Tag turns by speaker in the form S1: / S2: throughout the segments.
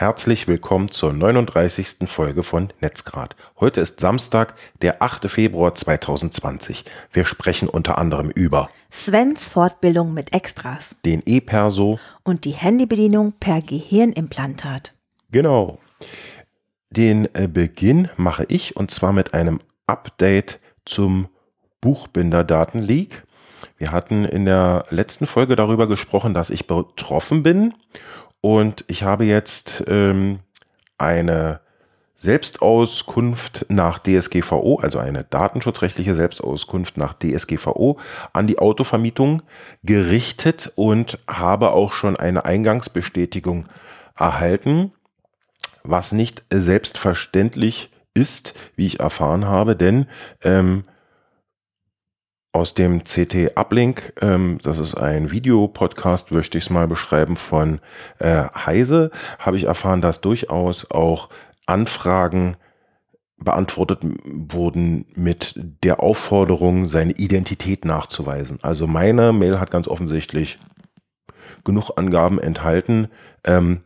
S1: Herzlich willkommen zur 39. Folge von Netzgrad. Heute ist Samstag, der 8. Februar 2020. Wir sprechen unter anderem über
S2: Svens Fortbildung mit Extras
S1: den E-Perso.
S2: und die Handybedienung per Gehirnimplantat.
S1: Genau. Den äh, Beginn mache ich und zwar mit einem Update zum Buchbinder-Datenleak. Wir hatten in der letzten Folge darüber gesprochen, dass ich betroffen bin und ich habe jetzt ähm, eine Selbstauskunft nach DSGVO, also eine datenschutzrechtliche Selbstauskunft nach DSGVO an die Autovermietung gerichtet und habe auch schon eine Eingangsbestätigung erhalten, was nicht selbstverständlich ist, wie ich erfahren habe, denn ähm, aus dem CT Uplink, ähm, das ist ein Videopodcast, möchte ich es mal beschreiben, von äh, Heise, habe ich erfahren, dass durchaus auch Anfragen beantwortet wurden mit der Aufforderung, seine Identität nachzuweisen. Also meine Mail hat ganz offensichtlich genug Angaben enthalten, ähm,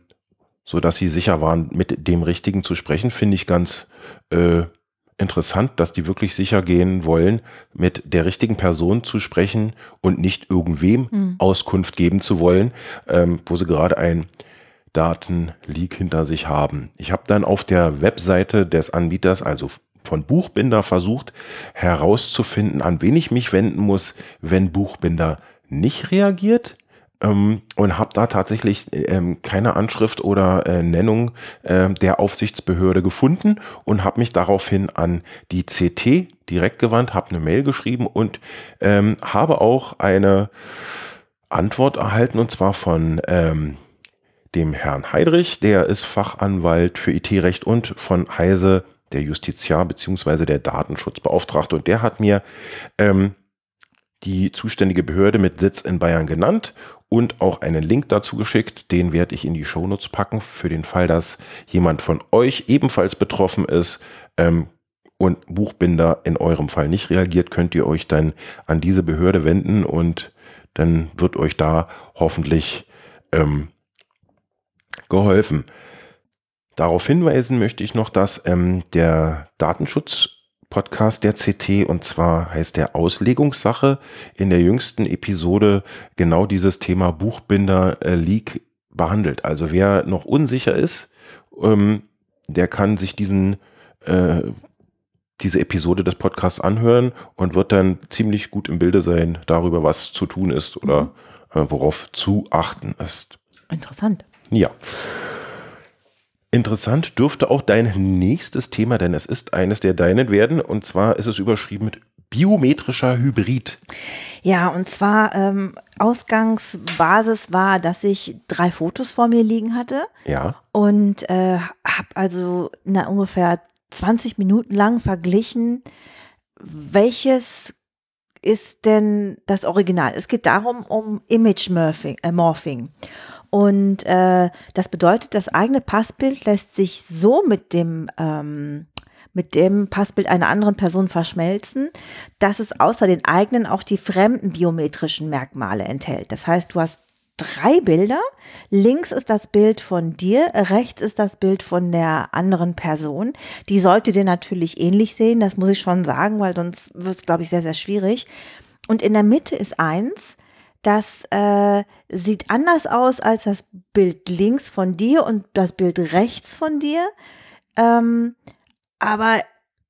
S1: so dass sie sicher waren, mit dem Richtigen zu sprechen, finde ich ganz äh, interessant, dass die wirklich sicher gehen wollen, mit der richtigen Person zu sprechen und nicht irgendwem
S2: Mhm.
S1: Auskunft geben zu wollen, ähm, wo sie gerade ein Datenleak hinter sich haben. Ich habe dann auf der Webseite des Anbieters, also von Buchbinder, versucht herauszufinden, an wen ich mich wenden muss, wenn Buchbinder nicht reagiert ähm, und habe da tatsächlich ähm, keine Anschrift oder äh, Nennung ähm, der Aufsichtsbehörde gefunden und habe mich daraufhin an die CT direkt gewandt, habe eine Mail geschrieben und ähm, habe auch eine Antwort erhalten und zwar von ähm, dem Herrn Heidrich, der ist Fachanwalt für IT-Recht und von Heise, der Justiziar bzw. der Datenschutzbeauftragte und der hat mir ähm, die zuständige Behörde mit Sitz in Bayern genannt und auch einen Link dazu geschickt. Den werde ich in die Shownotes packen für den Fall, dass jemand von euch ebenfalls betroffen ist ähm, und Buchbinder in eurem Fall nicht reagiert, könnt ihr euch dann an diese Behörde wenden und dann wird euch da hoffentlich ähm, geholfen. Darauf hinweisen möchte ich noch, dass ähm, der Datenschutz Podcast der CT und zwar heißt der Auslegungssache in der jüngsten Episode genau dieses Thema Buchbinder äh, Leak behandelt. Also wer noch unsicher ist, ähm, der kann sich diesen äh, diese Episode des Podcasts anhören und wird dann ziemlich gut im Bilde sein darüber, was zu tun ist oder äh, worauf zu achten ist.
S2: Interessant.
S1: Ja. Interessant dürfte auch dein nächstes Thema, denn es ist eines der deinen werden, und zwar ist es überschrieben mit biometrischer Hybrid.
S2: Ja, und zwar ähm, Ausgangsbasis war, dass ich drei Fotos vor mir liegen hatte
S1: Ja.
S2: und äh, habe also na, ungefähr 20 Minuten lang verglichen, welches ist denn das Original. Es geht darum, um Image Morphing. Äh, Morphing. Und äh, das bedeutet, das eigene Passbild lässt sich so mit dem, ähm, mit dem Passbild einer anderen Person verschmelzen, dass es außer den eigenen auch die fremden biometrischen Merkmale enthält. Das heißt, du hast drei Bilder. Links ist das Bild von dir, rechts ist das Bild von der anderen Person. Die sollte dir natürlich ähnlich sehen, das muss ich schon sagen, weil sonst wird es, glaube ich, sehr, sehr schwierig. Und in der Mitte ist eins, das äh, sieht anders aus als das Bild links von dir und das Bild rechts von dir. Ähm, aber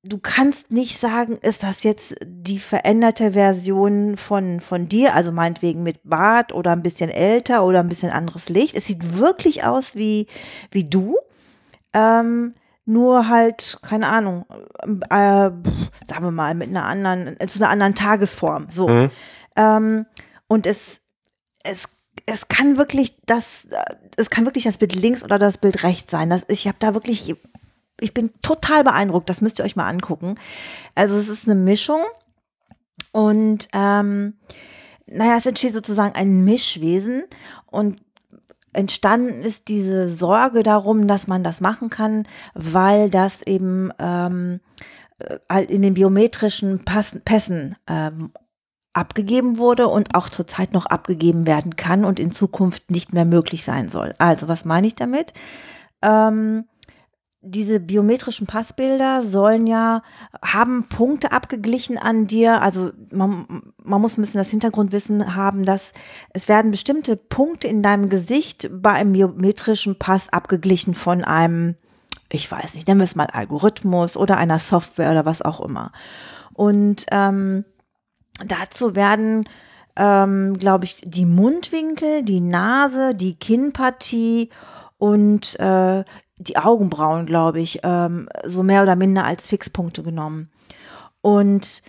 S2: du kannst nicht sagen, ist das jetzt die veränderte Version von, von dir, also meinetwegen mit Bart oder ein bisschen älter oder ein bisschen anderes Licht. Es sieht wirklich aus wie, wie du. Ähm, nur halt, keine Ahnung, äh, sagen wir mal, mit einer anderen, zu einer anderen Tagesform. So.
S1: Mhm.
S2: Ähm, und es, es, es kann wirklich das, es kann wirklich das Bild links oder das Bild rechts sein. Das, ich habe da wirklich, ich bin total beeindruckt. Das müsst ihr euch mal angucken. Also es ist eine Mischung und ähm, naja, es entsteht sozusagen ein Mischwesen und entstanden ist diese Sorge darum, dass man das machen kann, weil das eben ähm, äh, in den biometrischen Pass Pässen ähm, abgegeben wurde und auch zurzeit noch abgegeben werden kann und in Zukunft nicht mehr möglich sein soll. Also, was meine ich damit? ähm, diese biometrischen Passbilder sollen ja, haben Punkte abgeglichen an dir. Also man, man muss ein bisschen das Hintergrundwissen haben, dass es werden bestimmte Punkte in deinem Gesicht bei einem biometrischen Pass abgeglichen von einem, ich weiß nicht, nennen wir es mal Algorithmus oder einer Software oder was auch immer. Und ähm, dazu werden ähm, glaube ich, die Mundwinkel, die Nase, die Kinnpartie und äh, die Augenbrauen, glaube ich, ähm, so mehr oder minder als Fixpunkte genommen. Und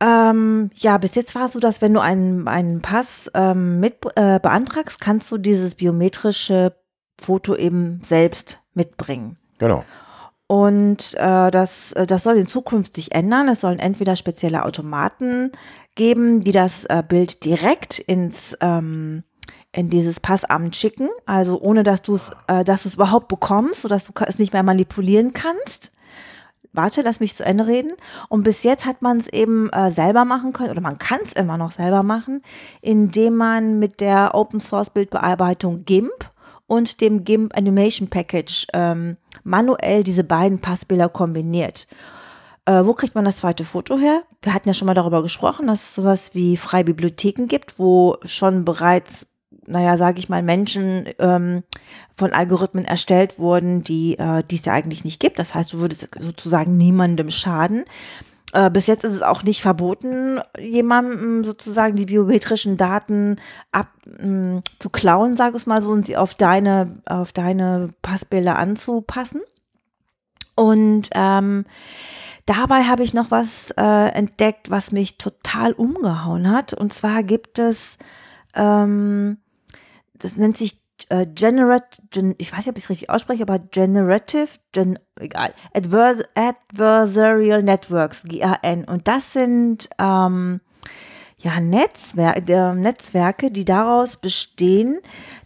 S2: ähm, ja, bis jetzt war es so, dass wenn du einen, einen Pass ähm, mit äh, beantragst, kannst du dieses biometrische Foto eben selbst mitbringen.
S1: Genau.
S2: Und äh, das, äh, das soll in Zukunft sich ändern. Es sollen entweder spezielle Automaten geben, die das äh, Bild direkt ins ähm, in dieses Passamt schicken, also ohne dass du es, äh, dass du überhaupt bekommst, sodass du es nicht mehr manipulieren kannst. Warte, lass mich zu Ende reden. Und bis jetzt hat man es eben äh, selber machen können, oder man kann es immer noch selber machen, indem man mit der Open Source Bildbearbeitung GIMP und dem GIMP Animation Package ähm, manuell diese beiden Passbilder kombiniert. Äh, wo kriegt man das zweite Foto her? Wir hatten ja schon mal darüber gesprochen, dass es sowas wie freie Bibliotheken gibt, wo schon bereits, naja, sage ich mal, Menschen ähm, von Algorithmen erstellt wurden, die äh, es ja eigentlich nicht gibt. Das heißt, du würdest sozusagen niemandem schaden. Äh, bis jetzt ist es auch nicht verboten, jemandem sozusagen die biometrischen Daten ab, mh, mm, zu klauen, sag es mal so, und sie auf deine, auf deine Passbilder anzupassen. Und ähm, Dabei habe ich noch was äh, entdeckt, was mich total umgehauen hat. Und zwar gibt es, ähm, das nennt sich äh, Generate, gen, ich weiß nicht, ob ich es richtig ausspreche, aber Generative, gen, egal, Advers Adversarial Networks, GAN. Und das sind ähm, ja Netzwer äh, Netzwerke, die daraus bestehen,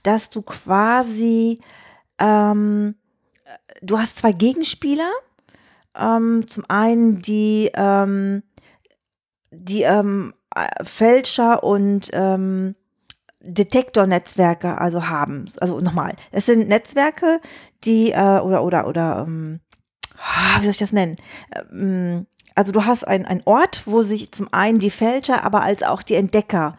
S2: dass du quasi, ähm, du hast zwei Gegenspieler ähm, zum einen die, ähm, die ähm, Fälscher und ähm, Detektornetzwerke also haben. Also nochmal, es sind Netzwerke, die äh, oder oder oder ähm, ah, wie soll ich das nennen? Ähm, also du hast einen Ort, wo sich zum einen die Fälscher, aber als auch die Entdecker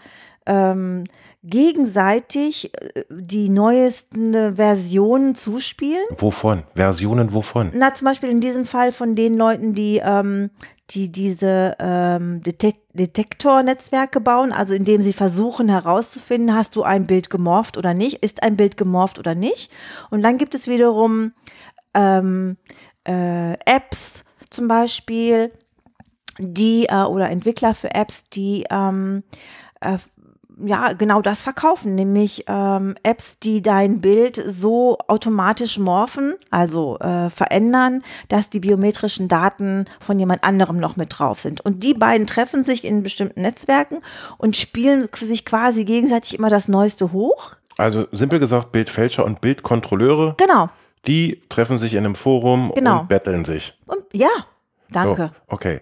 S2: ähm, gegenseitig äh, die neuesten Versionen zuspielen.
S1: Wovon? Versionen wovon?
S2: Na, zum Beispiel in diesem Fall von den Leuten, die, ähm, die diese ähm, Detek Detektornetzwerke bauen, also indem sie versuchen herauszufinden, hast du ein Bild gemorpht oder nicht, ist ein Bild gemorpht oder nicht. Und dann gibt es wiederum ähm, äh, Apps zum Beispiel, die äh, oder Entwickler für Apps, die ähm, äh, ja, genau das verkaufen, nämlich ähm, Apps, die dein Bild so automatisch morphen, also äh, verändern, dass die biometrischen Daten von jemand anderem noch mit drauf sind. Und die beiden treffen sich in bestimmten Netzwerken und spielen sich quasi gegenseitig immer das Neueste hoch.
S1: Also simpel gesagt, Bildfälscher und Bildkontrolleure.
S2: Genau.
S1: Die treffen sich in einem Forum genau. und betteln sich.
S2: Und, ja, danke.
S1: Oh, okay.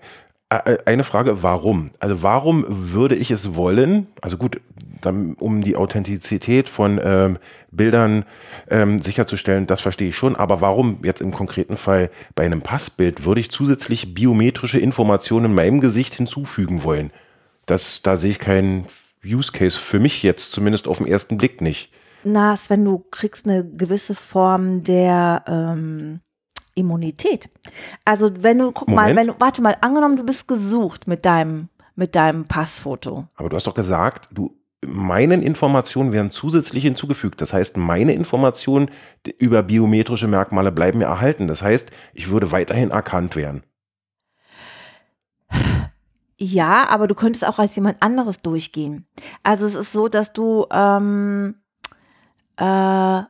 S1: Eine Frage, warum? Also warum würde ich es wollen? Also gut, um die Authentizität von ähm, Bildern ähm, sicherzustellen, das verstehe ich schon. Aber warum jetzt im konkreten Fall bei einem Passbild würde ich zusätzlich biometrische Informationen in meinem Gesicht hinzufügen wollen? Das, da sehe ich keinen Use Case für mich jetzt, zumindest auf den ersten Blick nicht.
S2: Na, wenn du kriegst eine gewisse Form der ähm Immunität. Also wenn du, guck Moment. mal, wenn du, warte mal, angenommen, du bist gesucht mit deinem, mit deinem Passfoto.
S1: Aber du hast doch gesagt, du, meinen Informationen werden zusätzlich hinzugefügt. Das heißt, meine Informationen über biometrische Merkmale bleiben mir erhalten. Das heißt, ich würde weiterhin erkannt werden.
S2: Ja, aber du könntest auch als jemand anderes durchgehen. Also es ist so, dass du ähm, äh,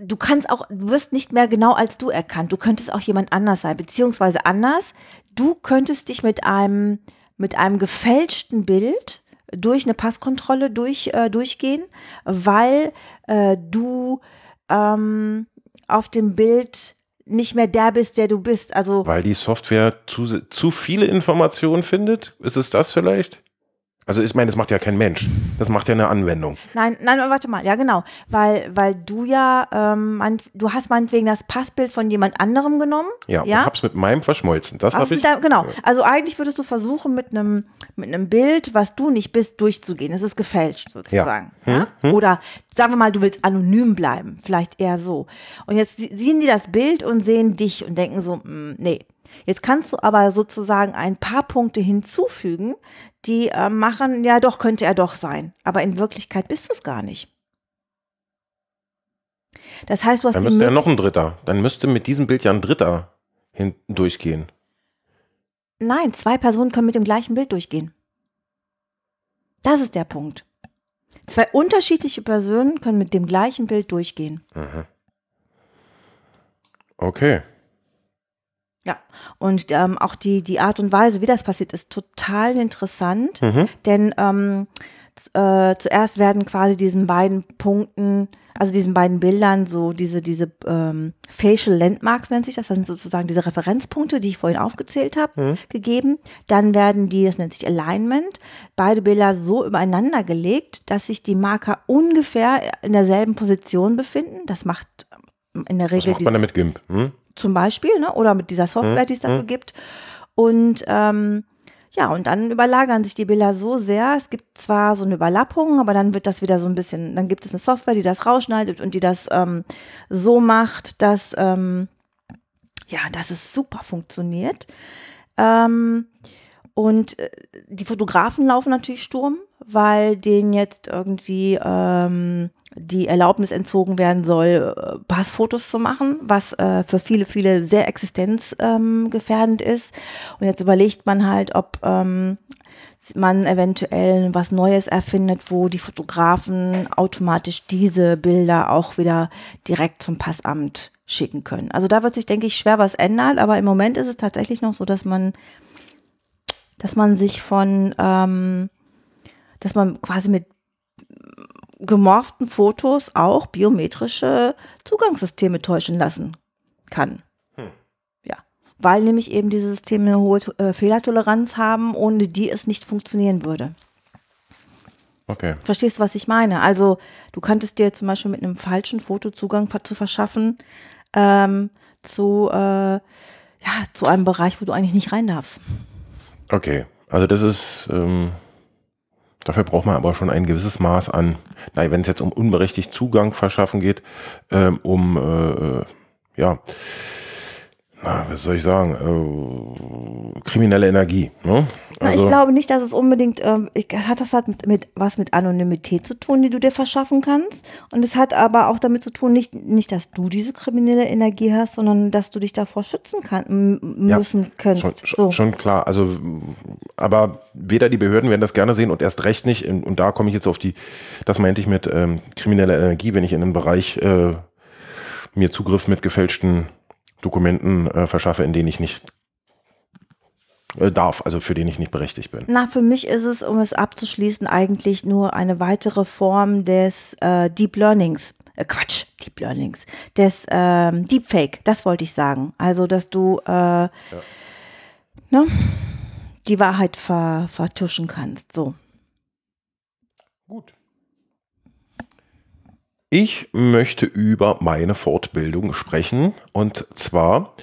S2: du kannst auch, du wirst nicht mehr genau als du erkannt. Du könntest auch jemand anders sein, beziehungsweise anders. Du könntest dich mit einem, mit einem gefälschten Bild durch eine Passkontrolle durch, äh, durchgehen, weil äh, du ähm, auf dem Bild nicht mehr der bist, der du bist. Also
S1: weil die Software zu, zu viele Informationen findet, ist es das vielleicht? Also ich meine, das macht ja kein Mensch. Das macht ja eine Anwendung.
S2: Nein, nein, warte mal, ja genau, weil, weil du ja, ähm, du hast meinetwegen das Passbild von jemand anderem genommen.
S1: Ja,
S2: ja?
S1: und hab's mit meinem verschmolzen. Das habe ich.
S2: da, genau, also eigentlich würdest du versuchen, mit einem mit einem Bild, was du nicht bist, durchzugehen. Es ist gefälscht sozusagen. Ja. Oder sagen wir mal, du willst anonym bleiben, vielleicht eher so. Und jetzt sehen die das Bild und sehen dich und denken so, mm, nee. Jetzt kannst du aber sozusagen ein paar Punkte hinzufügen, die äh, machen, ja doch, könnte er doch sein. Aber in Wirklichkeit bist du es gar nicht. Das heißt, du hast
S1: Dann müsste ja noch ein Dritter. Dann müsste mit diesem Bild ja ein Dritter hinten durchgehen.
S2: Nein, zwei Personen können mit dem gleichen Bild durchgehen. Das ist der Punkt. Zwei unterschiedliche Personen können mit dem gleichen Bild durchgehen.
S1: Okay.
S2: Ja. Und ähm, auch die, die Art und Weise, wie das passiert, ist total interessant. Denn ähm, äh, zuerst werden quasi diesen beiden Punkten, also diesen beiden Bildern, so diese, diese ähm, Facial Landmarks nennt sich das, das sind sozusagen diese Referenzpunkte, die ich vorhin aufgezählt habe, gegeben. Dann werden die, das nennt sich Alignment, beide Bilder so übereinander gelegt, dass sich die Marker ungefähr in derselben Position befinden. Das macht ähm, in der Regel
S1: macht
S2: die,
S1: man damit GIMP? Hm?
S2: Zum Beispiel, ne? oder mit dieser Software, die es dafür gibt. Und ähm, ja, und dann überlagern sich die Bilder so sehr. Es gibt zwar so eine Überlappung, aber dann wird das wieder so ein bisschen, dann gibt es eine Software, die das rausschneidet und die das ähm, so macht, dass, ähm, ja, dass es super funktioniert. Ähm, und äh, die Fotografen laufen natürlich Sturm, weil denen jetzt irgendwie ähm, die Erlaubnis entzogen werden soll, äh, Passfotos zu machen, was äh, für viele, viele sehr existenzgefährdend ähm, ist. Und jetzt überlegt man halt, ob ähm, man eventuell was Neues erfindet, wo die Fotografen automatisch diese Bilder auch wieder direkt zum Passamt schicken können. Also da wird sich, denke ich, schwer was ändern, aber im Moment ist es tatsächlich noch so, dass man dass man sich von, ähm, dass man quasi mit gemorften Fotos auch biometrische Zugangssysteme täuschen lassen kann. Ja, weil nämlich eben diese Systeme eine hohe äh, Fehlertoleranz haben, ohne die es nicht funktionieren würde.
S1: Okay.
S2: Verstehst du, was ich meine? Also du könntest dir zum Beispiel mit einem falschen Foto Zugang zu verschaffen ähm, zu, äh, ja, zu einem Bereich, wo du eigentlich nicht rein darfst.
S1: Okay. Also das ist, ähm, dafür braucht man aber schon ein gewisses Maß an, nein, wenn es jetzt um unberechtigt Zugang verschaffen geht, ähm, um, äh, äh, ja, na, was soll ich sagen, äh, kriminelle Energie. Ne?
S2: Na, ich glaube nicht, dass es unbedingt, ich, hat das hat mit, mit was mit Anonymität zu tun, die du dir verschaffen kannst. Und es hat aber auch damit zu tun, nicht, nicht, dass du diese kriminelle Energie hast, sondern dass du dich davor schützen kannst, müssen kannst.
S1: Schon,
S2: so.
S1: schon, klar. Also, aber weder die Behörden werden das gerne sehen und erst recht nicht. Und, und da komme ich jetzt auf die, das meinte ich mit ähm, krimineller Energie, wenn ich in einem Bereich äh, mir Zugriff mit gefälschten Dokumenten äh, verschaffe, in denen ich nicht äh, darf, also für den ich nicht berechtigt bin.
S2: Na, für mich ist es, um es abzuschließen, eigentlich nur eine weitere Form des äh, Deep Learnings. Äh, Quatsch, Deep Learnings. Des ähm, Deepfake, das wollte ich sagen. Also, dass du äh, ne, die Wahrheit ver, vertuschen kannst. So.
S1: Gut. Ich möchte über meine Fortbildung sprechen und zwar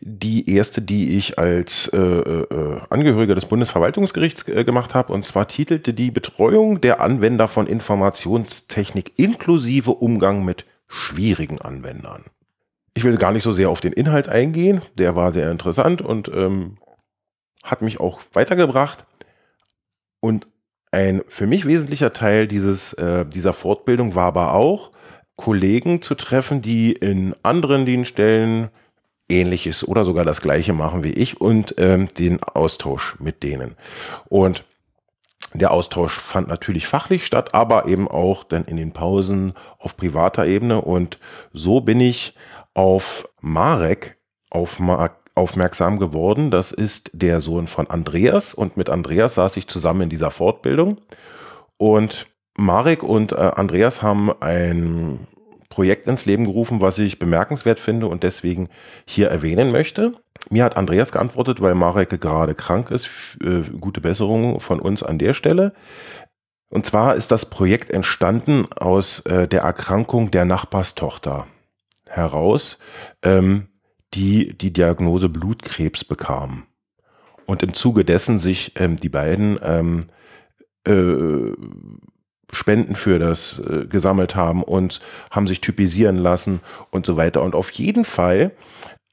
S1: die erste, die ich als äh, äh, Angehöriger des Bundesverwaltungsgerichts äh, gemacht habe und zwar titelte die Betreuung der Anwender von Informationstechnik inklusive Umgang mit schwierigen Anwendern. Ich will gar nicht so sehr auf den Inhalt eingehen, der war sehr interessant und ähm, hat mich auch weitergebracht. Und ein für mich wesentlicher Teil dieses, äh, dieser Fortbildung war aber auch, Kollegen zu treffen, die in anderen Dienststellen ähnliches oder sogar das gleiche machen wie ich und ähm, den Austausch mit denen. Und der Austausch fand natürlich fachlich statt, aber eben auch dann in den Pausen auf privater Ebene. Und so bin ich auf Marek aufma aufmerksam geworden. Das ist der Sohn von Andreas und mit Andreas saß ich zusammen in dieser Fortbildung. Und Marek und äh, Andreas haben ein Projekt ins Leben gerufen, was ich bemerkenswert finde und deswegen hier erwähnen möchte. Mir hat Andreas geantwortet, weil Marek gerade krank ist. Äh, gute Besserung von uns an der Stelle. Und zwar ist das Projekt entstanden aus äh, der Erkrankung der Nachbarstochter heraus, ähm, die die Diagnose Blutkrebs bekam. Und im Zuge dessen sich ähm, die beiden ähm, äh, Spenden für das äh, gesammelt haben und haben sich typisieren lassen und so weiter. Und auf jeden Fall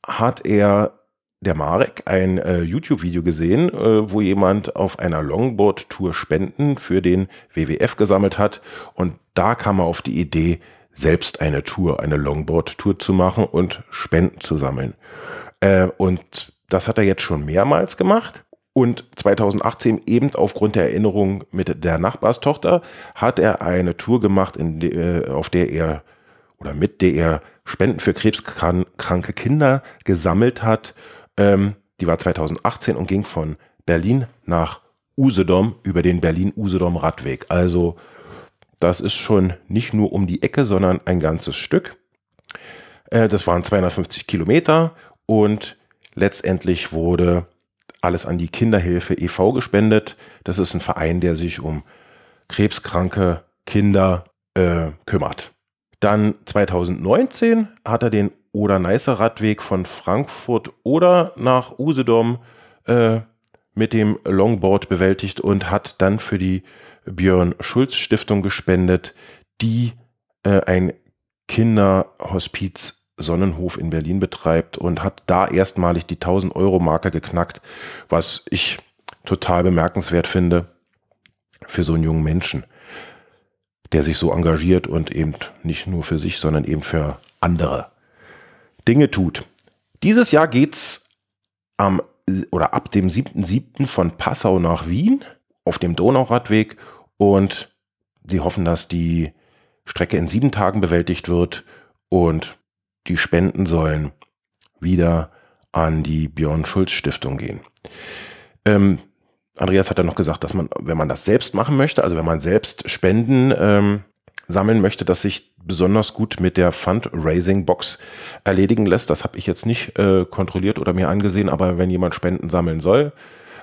S1: hat er der Marek ein äh, YouTube-Video gesehen, äh, wo jemand auf einer Longboard-Tour Spenden für den WWF gesammelt hat. Und da kam er auf die Idee, selbst eine Tour, eine Longboard-Tour zu machen und Spenden zu sammeln. Äh, und das hat er jetzt schon mehrmals gemacht. Und 2018 eben aufgrund der Erinnerung mit der Nachbarstochter hat er eine Tour gemacht, de, äh, auf der er oder mit der er Spenden für krebskranke Kinder gesammelt hat. Ähm, die war 2018 und ging von Berlin nach Usedom über den Berlin-Usedom-Radweg. Also das ist schon nicht nur um die Ecke, sondern ein ganzes Stück. Äh, das waren 250 Kilometer und letztendlich wurde alles an die Kinderhilfe e.V. gespendet. Das ist ein Verein, der sich um krebskranke Kinder äh, kümmert. Dann 2019 hat er den Oder-Neißer Radweg von Frankfurt oder nach Usedom äh, mit dem Longboard bewältigt und hat dann für die Björn Schulz Stiftung gespendet, die äh, ein Kinderhospiz Sonnenhof in Berlin betreibt und hat da erstmalig die 1000 Euro Marke geknackt, was ich total bemerkenswert finde für so einen jungen Menschen, der sich so engagiert und eben nicht nur für sich, sondern eben für andere Dinge tut. Dieses Jahr geht's am oder ab dem 7.7. von Passau nach Wien auf dem Donauradweg und die hoffen, dass die Strecke in sieben Tagen bewältigt wird und die Spenden sollen wieder an die Björn Schulz Stiftung gehen. Ähm, Andreas hat ja noch gesagt, dass man, wenn man das selbst machen möchte, also wenn man selbst Spenden ähm, sammeln möchte, dass sich besonders gut mit der Fundraising-Box erledigen lässt. Das habe ich jetzt nicht äh, kontrolliert oder mir angesehen, aber wenn jemand Spenden sammeln soll,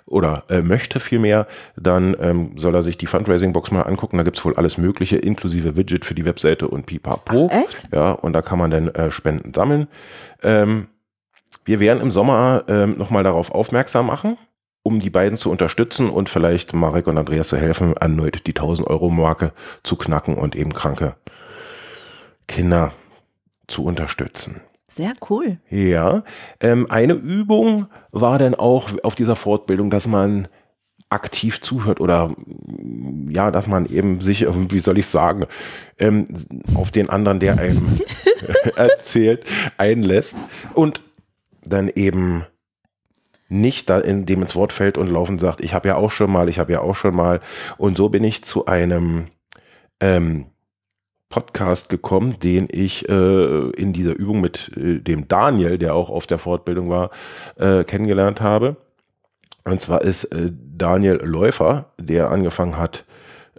S1: oder äh, möchte vielmehr, dann ähm, soll er sich die Fundraising-Box mal angucken. Da gibt's wohl alles Mögliche, inklusive Widget für die Webseite und pipapo.
S2: Ach, echt?
S1: Ja, und da kann man dann äh, Spenden sammeln. Ähm, wir werden im Sommer ähm, nochmal darauf aufmerksam machen, um die beiden zu unterstützen und vielleicht Marek und Andreas zu helfen, erneut die 1000-Euro-Marke zu knacken und eben kranke Kinder zu unterstützen.
S2: Sehr cool.
S1: Ja, ähm, eine Übung war dann auch auf dieser Fortbildung, dass man aktiv zuhört oder ja, dass man eben sich, wie soll ich sagen, ähm, auf den anderen, der einem erzählt, einlässt und dann eben nicht da in dem ins Wort fällt und laufen sagt, ich habe ja auch schon mal, ich habe ja auch schon mal. Und so bin ich zu einem ähm, Podcast gekommen, den ich äh, in dieser Übung mit äh, dem Daniel, der auch auf der Fortbildung war, äh, kennengelernt habe. Und zwar ist äh, Daniel Läufer, der angefangen hat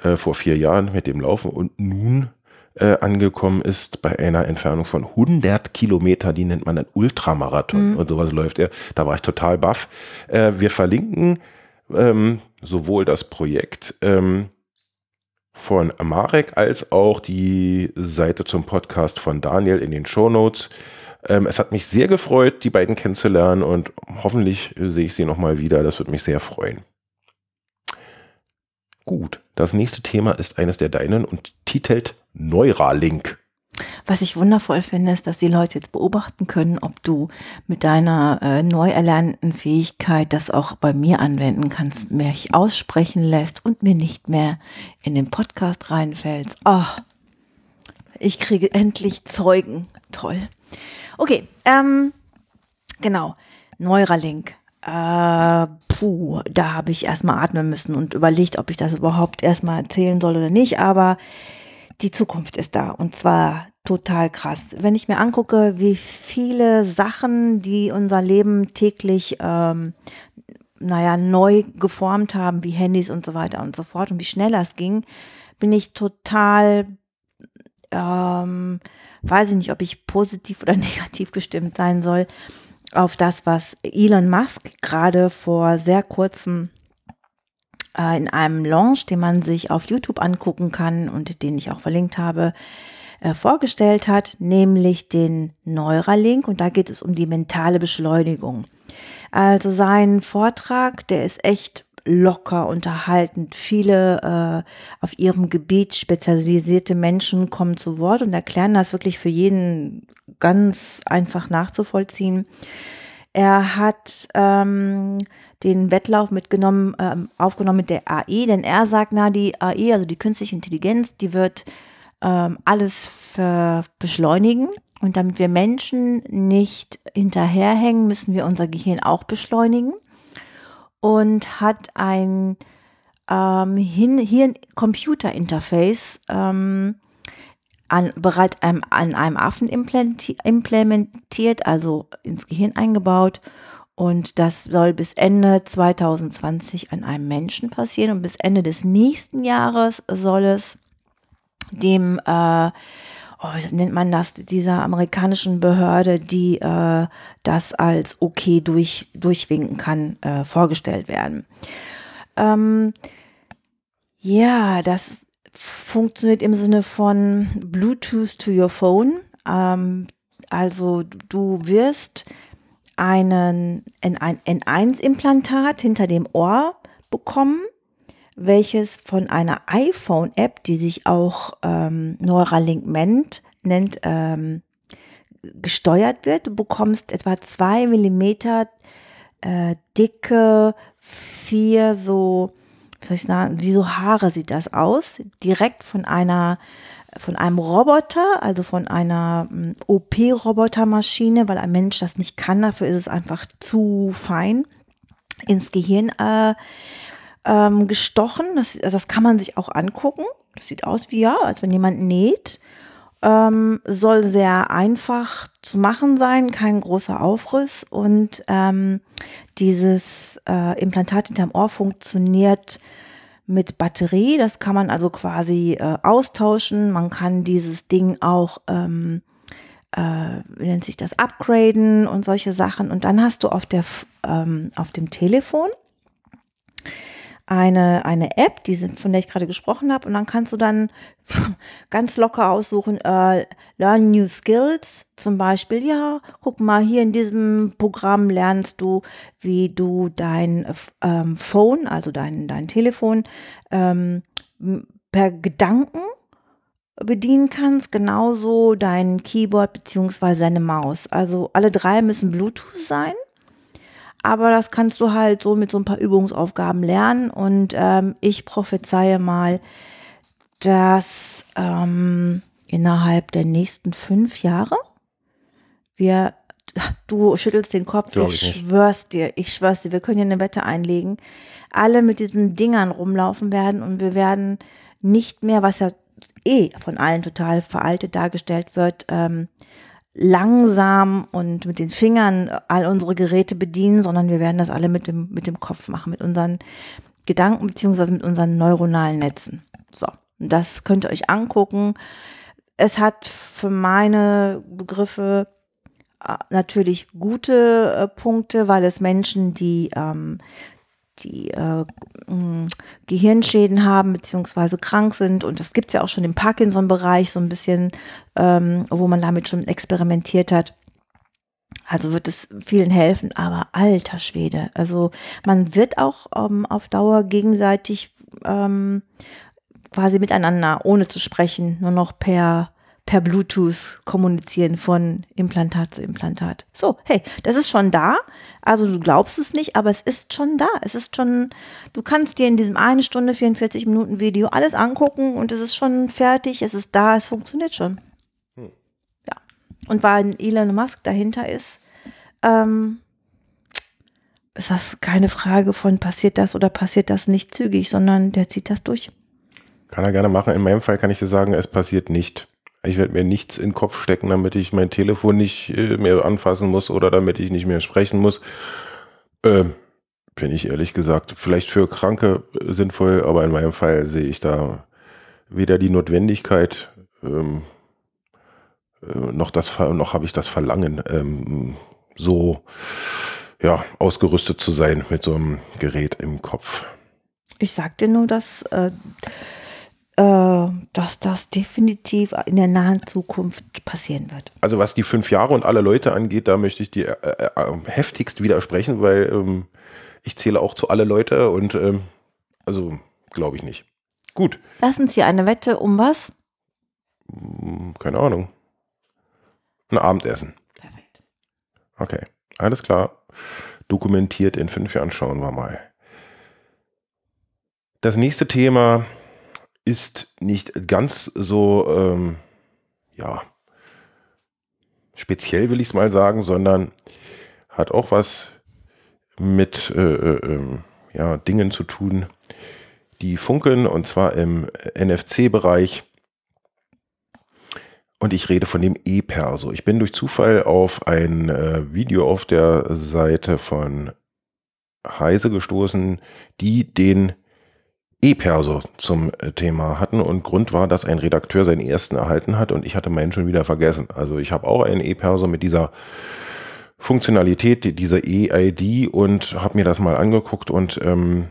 S1: äh, vor vier Jahren mit dem Laufen und nun äh, angekommen ist bei einer Entfernung von 100 Kilometer, die nennt man ein Ultramarathon mhm. und sowas läuft er. Da war ich total baff. Äh, wir verlinken ähm, sowohl das Projekt, ähm, von Marek als auch die Seite zum Podcast von Daniel in den Show Notes. Ähm, es hat mich sehr gefreut, die beiden kennenzulernen und hoffentlich sehe ich sie nochmal wieder. Das würde mich sehr freuen. Gut, das nächste Thema ist eines der deinen und titelt Neuralink.
S2: Was ich wundervoll finde, ist, dass die Leute jetzt beobachten können, ob du mit deiner äh, neu erlernten Fähigkeit das auch bei mir anwenden kannst, mich aussprechen lässt und mir nicht mehr in den Podcast reinfällst. Oh, ich kriege endlich Zeugen. Toll. Okay, ähm, genau. Neuralink. Äh, puh, da habe ich erstmal atmen müssen und überlegt, ob ich das überhaupt erstmal erzählen soll oder nicht, aber die Zukunft ist da und zwar total krass. Wenn ich mir angucke, wie viele Sachen, die unser Leben täglich, ähm, naja, neu geformt haben, wie Handys und so weiter und so fort und wie schnell das ging, bin ich total, ähm, weiß ich nicht, ob ich positiv oder negativ gestimmt sein soll. auf das, was Elon Musk gerade vor sehr kurzem äh, in einem Launch, den man sich auf YouTube angucken kann und den ich auch verlinkt habe, äh, vorgestellt hat, nämlich den Neuralink. Und da geht es um die mentale Beschleunigung. Also sein Vortrag, der ist echt locker unterhaltend. Viele äh, auf ihrem Gebiet spezialisierte Menschen kommen zu Wort und erklären das wirklich für jeden ganz einfach nachzuvollziehen. Er hat ähm, den Wettlauf mitgenommen, ähm, aufgenommen mit der AI, denn er sagt, na, die AI, also die künstliche Intelligenz, die wird ähm, alles beschleunigen. Und damit wir Menschen nicht hinterherhängen, müssen wir unser Gehirn auch beschleunigen und hat ein ähm, Hirn-Computer-Interface ähm, an, bereits einem, an einem Affen implementiert, also ins Gehirn eingebaut. Und das soll bis Ende 2020 an einem Menschen passieren. Und bis Ende des nächsten Jahres soll es dem, äh, oh, wie nennt man das, dieser amerikanischen Behörde, die äh, das als okay durch, durchwinken kann, äh, vorgestellt werden. Ähm, ja, das funktioniert im Sinne von Bluetooth to your phone. Ähm, also du wirst einen N1-Implantat hinter dem Ohr bekommen welches von einer iPhone-App, die sich auch ähm, Neuralink nennt, nennt ähm, gesteuert wird. Du bekommst etwa zwei Millimeter äh, dicke, vier so, wie soll ich sagen, wie so Haare sieht das aus, direkt von einer von einem Roboter, also von einer hm, OP-Robotermaschine, weil ein Mensch das nicht kann, dafür ist es einfach zu fein, ins Gehirn äh, ähm, gestochen. Das, also das kann man sich auch angucken. Das sieht aus wie ja, als wenn jemand näht. Ähm, soll sehr einfach zu machen sein, kein großer Aufriss und ähm, dieses äh, Implantat hinterm Ohr funktioniert mit Batterie. Das kann man also quasi äh, austauschen. Man kann dieses Ding auch, ähm, äh, wie nennt sich das, upgraden und solche Sachen. Und dann hast du auf, der, ähm, auf dem Telefon eine, eine App, die von der ich gerade gesprochen habe, und dann kannst du dann ganz locker aussuchen, äh, Learn New Skills, zum Beispiel, ja, guck mal, hier in diesem Programm lernst du, wie du dein ähm, Phone, also dein, dein Telefon, ähm, per Gedanken bedienen kannst, genauso dein Keyboard beziehungsweise deine Maus. Also alle drei müssen Bluetooth sein aber das kannst du halt so mit so ein paar Übungsaufgaben lernen. Und ähm, ich prophezeie mal, dass ähm, innerhalb der nächsten fünf Jahre wir, du schüttelst den Kopf, Glaube ich, ich schwör's dir, ich schwör's dir, wir können hier eine Wette einlegen, alle mit diesen Dingern rumlaufen werden und wir werden nicht mehr, was ja eh von allen total veraltet dargestellt wird, ähm, langsam und mit den Fingern all unsere Geräte bedienen, sondern wir werden das alle mit dem, mit dem Kopf machen, mit unseren Gedanken beziehungsweise mit unseren neuronalen Netzen. So, das könnt ihr euch angucken. Es hat für meine Begriffe äh, natürlich gute äh, Punkte, weil es Menschen, die ähm, die äh, Gehirnschäden haben beziehungsweise krank sind. Und das gibt es ja auch schon im Parkinson-Bereich so ein bisschen, ähm, wo man damit schon experimentiert hat. Also wird es vielen helfen, aber alter Schwede. Also man wird auch ähm, auf Dauer gegenseitig ähm, quasi miteinander, ohne zu sprechen, nur noch per per Bluetooth kommunizieren von Implantat zu Implantat. So, hey, das ist schon da. Also du glaubst es nicht, aber es ist schon da. Es ist schon, du kannst dir in diesem eine Stunde 44 Minuten Video alles angucken und es ist schon fertig, es ist da, es funktioniert schon. Hm. Ja. Und weil Elon Musk dahinter ist, ähm, ist das keine Frage von passiert das oder passiert das nicht zügig, sondern der zieht das durch.
S1: Kann er gerne machen. In meinem Fall kann ich dir sagen, es passiert nicht. Ich werde mir nichts in den Kopf stecken, damit ich mein Telefon nicht äh, mehr anfassen muss oder damit ich nicht mehr sprechen muss. Äh, bin ich ehrlich gesagt, vielleicht für Kranke sinnvoll, aber in meinem Fall sehe ich da weder die Notwendigkeit ähm, äh, noch das noch habe ich das Verlangen, ähm, so ja, ausgerüstet zu sein mit so einem Gerät im Kopf.
S2: Ich sag dir nur, dass, äh, äh, dass das definitiv in der nahen Zukunft passieren wird.
S1: Also was die fünf Jahre und alle Leute angeht, da möchte ich dir äh, äh, heftigst widersprechen, weil ähm, ich zähle auch zu alle Leute und ähm, also glaube ich nicht. Gut.
S2: Lass uns hier eine Wette um was?
S1: Hm, keine Ahnung. Ein Abendessen.
S2: Perfekt.
S1: Okay, alles klar. Dokumentiert in fünf Jahren schauen wir mal. Das nächste Thema ist nicht ganz so, ähm, ja, speziell will ich es mal sagen, sondern hat auch was mit äh, äh, ähm, ja, Dingen zu tun, die funkeln, und zwar im NFC-Bereich. Und ich rede von dem E-Perso. Ich bin durch Zufall auf ein äh, Video auf der Seite von Heise gestoßen, die den E-Perso zum äh, Thema hatten. Und Grund war, dass ein Redakteur seinen ersten erhalten hat und ich hatte meinen schon wieder vergessen. Also ich habe auch einen E-Perso mit dieser Funktionalität, dieser E-ID und habe mir das mal angeguckt und ähm,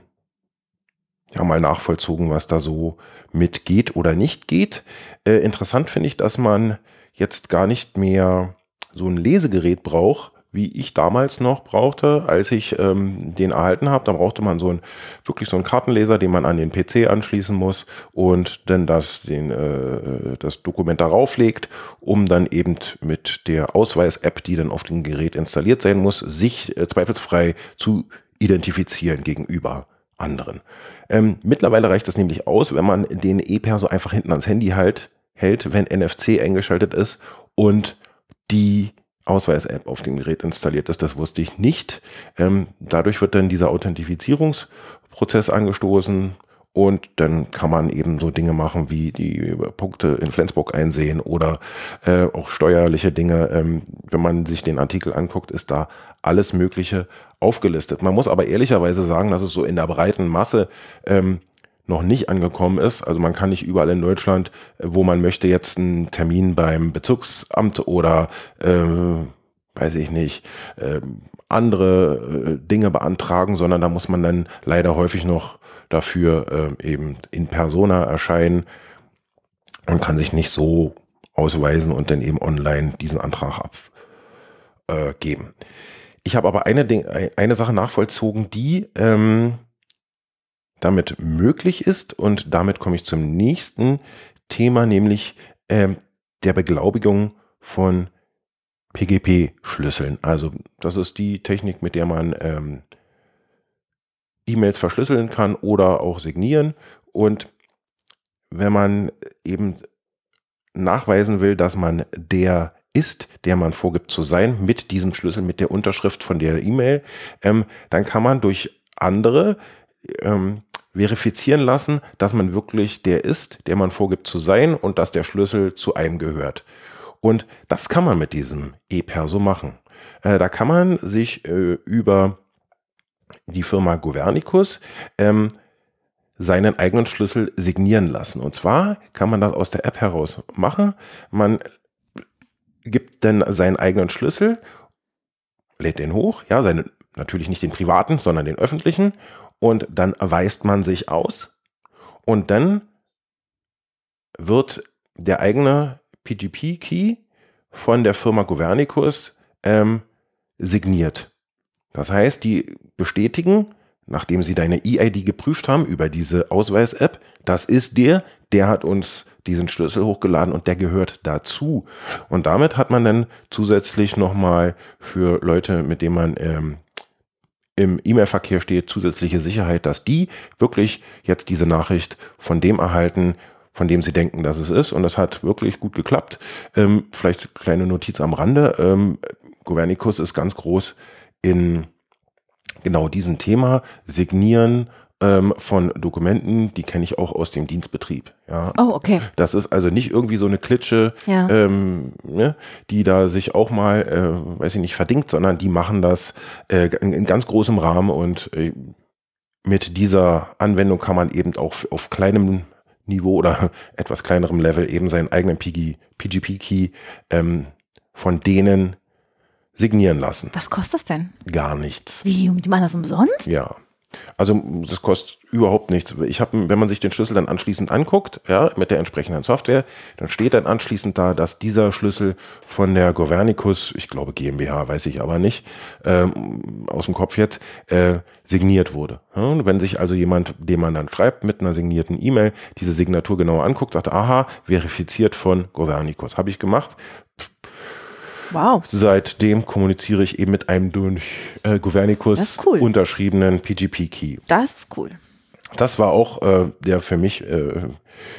S1: ja mal nachvollzogen, was da so mit geht oder nicht geht. Äh, interessant finde ich, dass man jetzt gar nicht mehr so ein Lesegerät braucht, wie ich damals noch brauchte, als ich ähm, den erhalten habe. Da brauchte man so ein wirklich so einen Kartenleser, den man an den PC anschließen muss und dann das, den, äh, das Dokument darauf legt, um dann eben mit der Ausweis-App, die dann auf dem Gerät installiert sein muss, sich äh, zweifelsfrei zu identifizieren gegenüber anderen. Ähm, mittlerweile reicht das nämlich aus, wenn man den E-Perso einfach hinten ans Handy halt, hält, wenn NFC eingeschaltet ist und die Ausweis-App auf dem Gerät installiert ist. Das wusste ich nicht. Ähm, dadurch wird dann dieser Authentifizierungsprozess angestoßen und dann kann man eben so Dinge machen wie die Punkte in Flensburg einsehen oder äh, auch steuerliche Dinge. Ähm, wenn man sich den Artikel anguckt, ist da alles Mögliche aufgelistet. Man muss aber ehrlicherweise sagen, dass es so in der breiten Masse ähm, noch nicht angekommen ist. Also man kann nicht überall in Deutschland, äh, wo man möchte, jetzt einen Termin beim Bezirksamt oder äh, weiß ich nicht, äh, andere äh, Dinge beantragen, sondern da muss man dann leider häufig noch dafür äh, eben in Persona erscheinen und kann sich nicht so ausweisen und dann eben online diesen Antrag abgeben. Äh, ich habe aber eine, eine Sache nachvollzogen, die ähm, damit möglich ist und damit komme ich zum nächsten Thema, nämlich ähm, der Beglaubigung von PGP-Schlüsseln. Also das ist die Technik, mit der man ähm, E-Mails verschlüsseln kann oder auch signieren. Und wenn man eben nachweisen will, dass man der ist, der man vorgibt zu sein, mit diesem Schlüssel, mit der Unterschrift von der E-Mail, ähm, dann kann man durch andere ähm, verifizieren lassen, dass man wirklich der ist, der man vorgibt zu sein und dass der Schlüssel zu einem gehört. Und das kann man mit diesem E-Perso machen. Äh, da kann man sich äh, über die Firma Governicus ähm, seinen eigenen Schlüssel signieren lassen. Und zwar kann man das aus der App heraus machen. Man gibt dann seinen eigenen Schlüssel, lädt den hoch, ja, seine, natürlich nicht den privaten, sondern den öffentlichen. Und dann weist man sich aus. Und dann wird der eigene PGP-Key von der Firma Governicus ähm, signiert. Das heißt, die bestätigen, nachdem sie deine EID geprüft haben über diese Ausweis-App, das ist der, der hat uns diesen Schlüssel hochgeladen und der gehört dazu. Und damit hat man dann zusätzlich nochmal für Leute, mit denen man ähm, im E-Mail-Verkehr steht, zusätzliche Sicherheit, dass die wirklich jetzt diese Nachricht von dem erhalten, von dem sie denken, dass es ist. Und das hat wirklich gut geklappt. Ähm, vielleicht kleine Notiz am Rande. Ähm, Governicus ist ganz groß in genau diesem Thema. Signieren ähm, von Dokumenten, die kenne ich auch aus dem Dienstbetrieb. Ja.
S2: Oh, okay.
S1: Das ist also nicht irgendwie so eine Klitsche, ja. ähm, ne, die da sich auch mal, äh, weiß ich nicht, verdingt, sondern die machen das äh, in, in, ganz großem Rahmen und äh, mit dieser Anwendung kann man eben auch auf kleinem Niveau oder etwas kleinerem Level eben seinen eigenen PGP-Key ähm, von denen signieren lassen.
S2: Was kostet das denn?
S1: Gar nichts.
S2: Wie? Die machen das umsonst?
S1: Ja. Also das kostet überhaupt nichts. Ich habe, wenn man sich den Schlüssel dann anschließend anguckt, ja, mit der entsprechenden Software, dann steht dann anschließend da, dass dieser Schlüssel von der Governicus, ich glaube GmbH, weiß ich aber nicht, ähm, aus dem Kopf jetzt, äh, signiert wurde. Ja, wenn sich also jemand, dem man dann schreibt, mit einer signierten E-Mail, diese Signatur genauer anguckt, sagt, aha, verifiziert von Governicus. Habe ich gemacht.
S2: Wow.
S1: Seitdem kommuniziere ich eben mit einem durch äh, Governicus
S2: cool.
S1: unterschriebenen PGP-Key.
S2: Das ist cool.
S1: Das war auch äh, der für mich äh,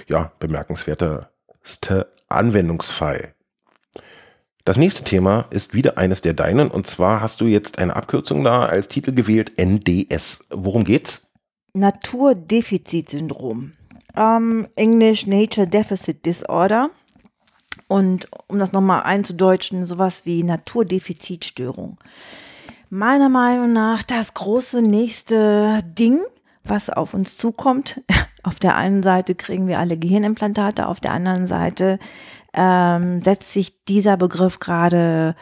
S1: ja, bemerkenswerteste Anwendungsfall. Das nächste Thema ist wieder eines der deinen und zwar hast du jetzt eine Abkürzung da als Titel gewählt, NDS. Worum geht's?
S2: Naturdefizitsyndrom. Ähm, Englisch Nature Deficit Disorder. Und um das nochmal einzudeutschen, sowas wie Naturdefizitstörung. Meiner Meinung nach das große nächste Ding, was auf uns zukommt. Auf der einen Seite kriegen wir alle Gehirnimplantate, auf der anderen Seite ähm, setzt sich dieser Begriff gerade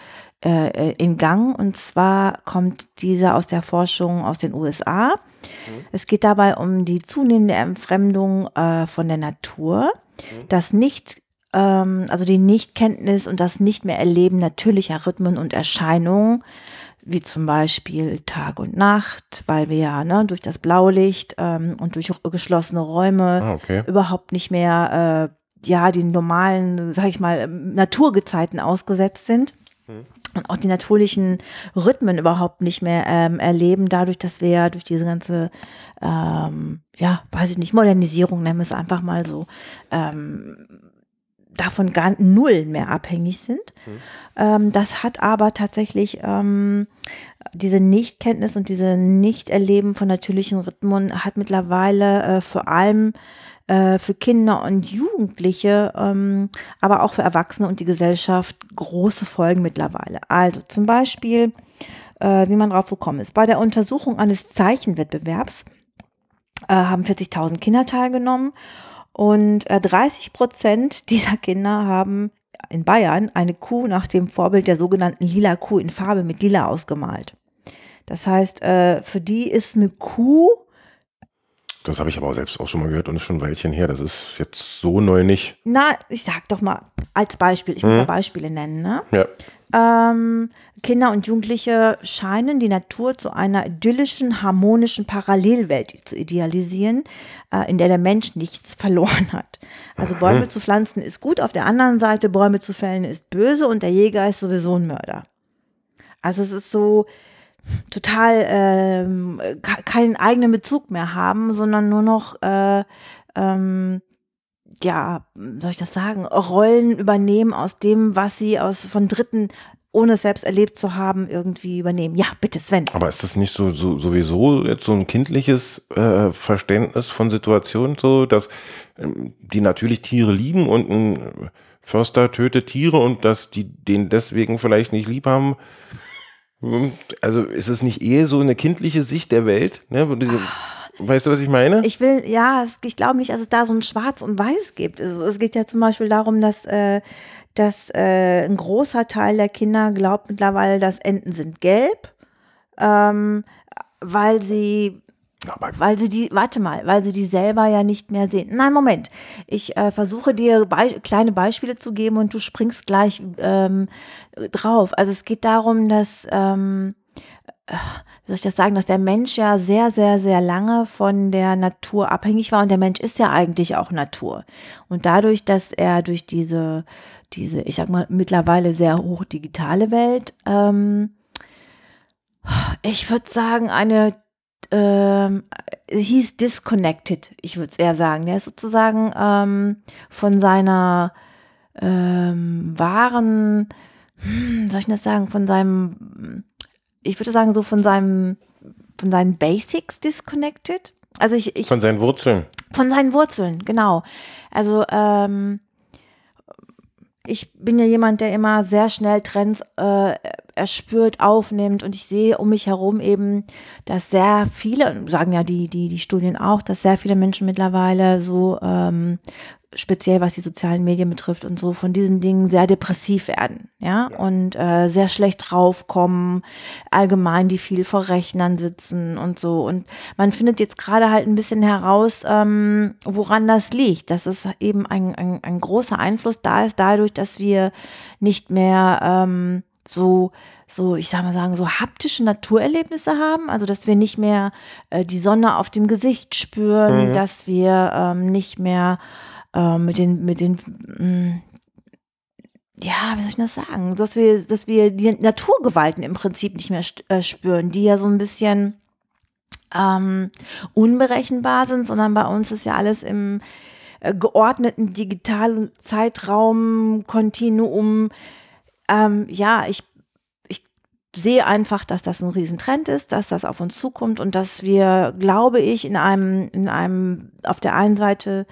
S2: äh, in Gang. Und zwar kommt dieser aus der Forschung aus den USA. Mhm. Es geht dabei um die zunehmende Entfremdung äh, von der Natur, mhm. das nicht ähm, also die Nichtkenntnis und das nicht mehr Erleben natürlicher Rhythmen und Erscheinungen, wie zum Beispiel Tag und Nacht, weil wir ja ne, durch das Blaulicht ähm, und durch geschlossene Räume ah, okay. überhaupt nicht mehr äh, ja den normalen, sag ich mal, Naturgezeiten ausgesetzt sind. Mhm. Und auch die natürlichen Rhythmen überhaupt nicht mehr ähm, erleben, dadurch, dass wir ja durch diese ganze, ähm, ja, weiß ich nicht, Modernisierung, nennen wir es einfach mal so, ähm, davon gar null mehr abhängig sind. Mhm. Ähm, das hat aber tatsächlich ähm, diese Nichtkenntnis und diese Nichterleben von natürlichen Rhythmen hat mittlerweile äh, vor allem äh, für Kinder und Jugendliche, ähm, aber auch für Erwachsene und die Gesellschaft große Folgen mittlerweile. Also zum Beispiel, äh, wie man drauf gekommen ist, bei der Untersuchung eines Zeichenwettbewerbs äh, haben 40.000 Kinder teilgenommen und äh, 30 Prozent dieser Kinder haben in Bayern eine Kuh nach dem Vorbild der sogenannten lila Kuh in Farbe mit lila ausgemalt. Das heißt, äh, für die ist eine Kuh.
S1: Das habe ich aber selbst auch schon mal gehört und ist schon ein Weilchen her. Das ist jetzt so neu nicht.
S2: Na, ich sag doch mal als Beispiel, ich muss hm. Beispiele nennen, ne?
S1: Ja.
S2: Ähm, Kinder und Jugendliche scheinen die Natur zu einer idyllischen, harmonischen Parallelwelt zu idealisieren, äh, in der der Mensch nichts verloren hat. Also Bäume zu pflanzen ist gut, auf der anderen Seite Bäume zu fällen ist böse und der Jäger ist sowieso ein Mörder. Also es ist so total ähm, keinen eigenen Bezug mehr haben, sondern nur noch äh, ähm, ja, soll ich das sagen, Rollen übernehmen aus dem, was sie aus von Dritten ohne es selbst erlebt zu haben, irgendwie übernehmen. Ja, bitte, Sven.
S1: Aber ist das nicht so, so sowieso jetzt so ein kindliches äh, Verständnis von Situationen, so dass ähm, die natürlich Tiere lieben und ein Förster tötet Tiere und dass die den deswegen vielleicht nicht lieb haben? Hm, also ist es nicht eher so eine kindliche Sicht der Welt? Ne? Diese, ah Weißt du, was ich meine?
S2: Ich will, ja, ich glaube nicht, dass es da so ein Schwarz und Weiß gibt. Es, es geht ja zum Beispiel darum, dass, äh, dass äh, ein großer Teil der Kinder glaubt mittlerweile, dass Enten sind gelb, ähm, weil sie aber weil sie die, warte mal, weil sie die selber ja nicht mehr sehen. Nein, Moment. Ich äh, versuche dir Be kleine Beispiele zu geben und du springst gleich ähm, drauf. Also es geht darum, dass ähm, wie soll ich das sagen, dass der Mensch ja sehr, sehr, sehr lange von der Natur abhängig war und der Mensch ist ja eigentlich auch Natur. Und dadurch, dass er durch diese, diese, ich sag mal, mittlerweile sehr hoch digitale Welt, ähm, ich würde sagen, eine, ähm, hieß disconnected, ich würde es eher sagen. Der ist sozusagen ähm, von seiner ähm, wahren, hm, soll ich das sagen, von seinem ich würde sagen, so von seinem, von seinen Basics disconnected. Also ich, ich
S1: von seinen Wurzeln.
S2: Von seinen Wurzeln, genau. Also ähm, ich bin ja jemand, der immer sehr schnell Trends äh, erspürt, aufnimmt und ich sehe um mich herum eben, dass sehr viele, sagen ja die, die, die Studien auch, dass sehr viele Menschen mittlerweile so ähm, speziell was die sozialen Medien betrifft und so, von diesen Dingen sehr depressiv werden, ja, ja. und äh, sehr schlecht draufkommen, allgemein, die viel vor Rechnern sitzen und so. Und man findet jetzt gerade halt ein bisschen heraus, ähm, woran das liegt, dass es eben ein, ein, ein großer Einfluss da ist, dadurch, dass wir nicht mehr ähm, so so, ich sag mal sagen, so haptische Naturerlebnisse haben, also dass wir nicht mehr äh, die Sonne auf dem Gesicht spüren, mhm. dass wir ähm, nicht mehr äh, mit den, mit den, mh, mm, ja, wie soll ich das sagen, dass wir, dass wir die Naturgewalten im Prinzip nicht mehr äh, spüren, die ja so ein bisschen ähm, unberechenbar sind, sondern bei uns ist ja alles im äh, geordneten digitalen Zeitraum, Kontinuum. Ähm, ja, ich sehe einfach, dass das ein Riesentrend ist, dass das auf uns zukommt und dass wir, glaube ich, in einem, in einem auf der einen Seite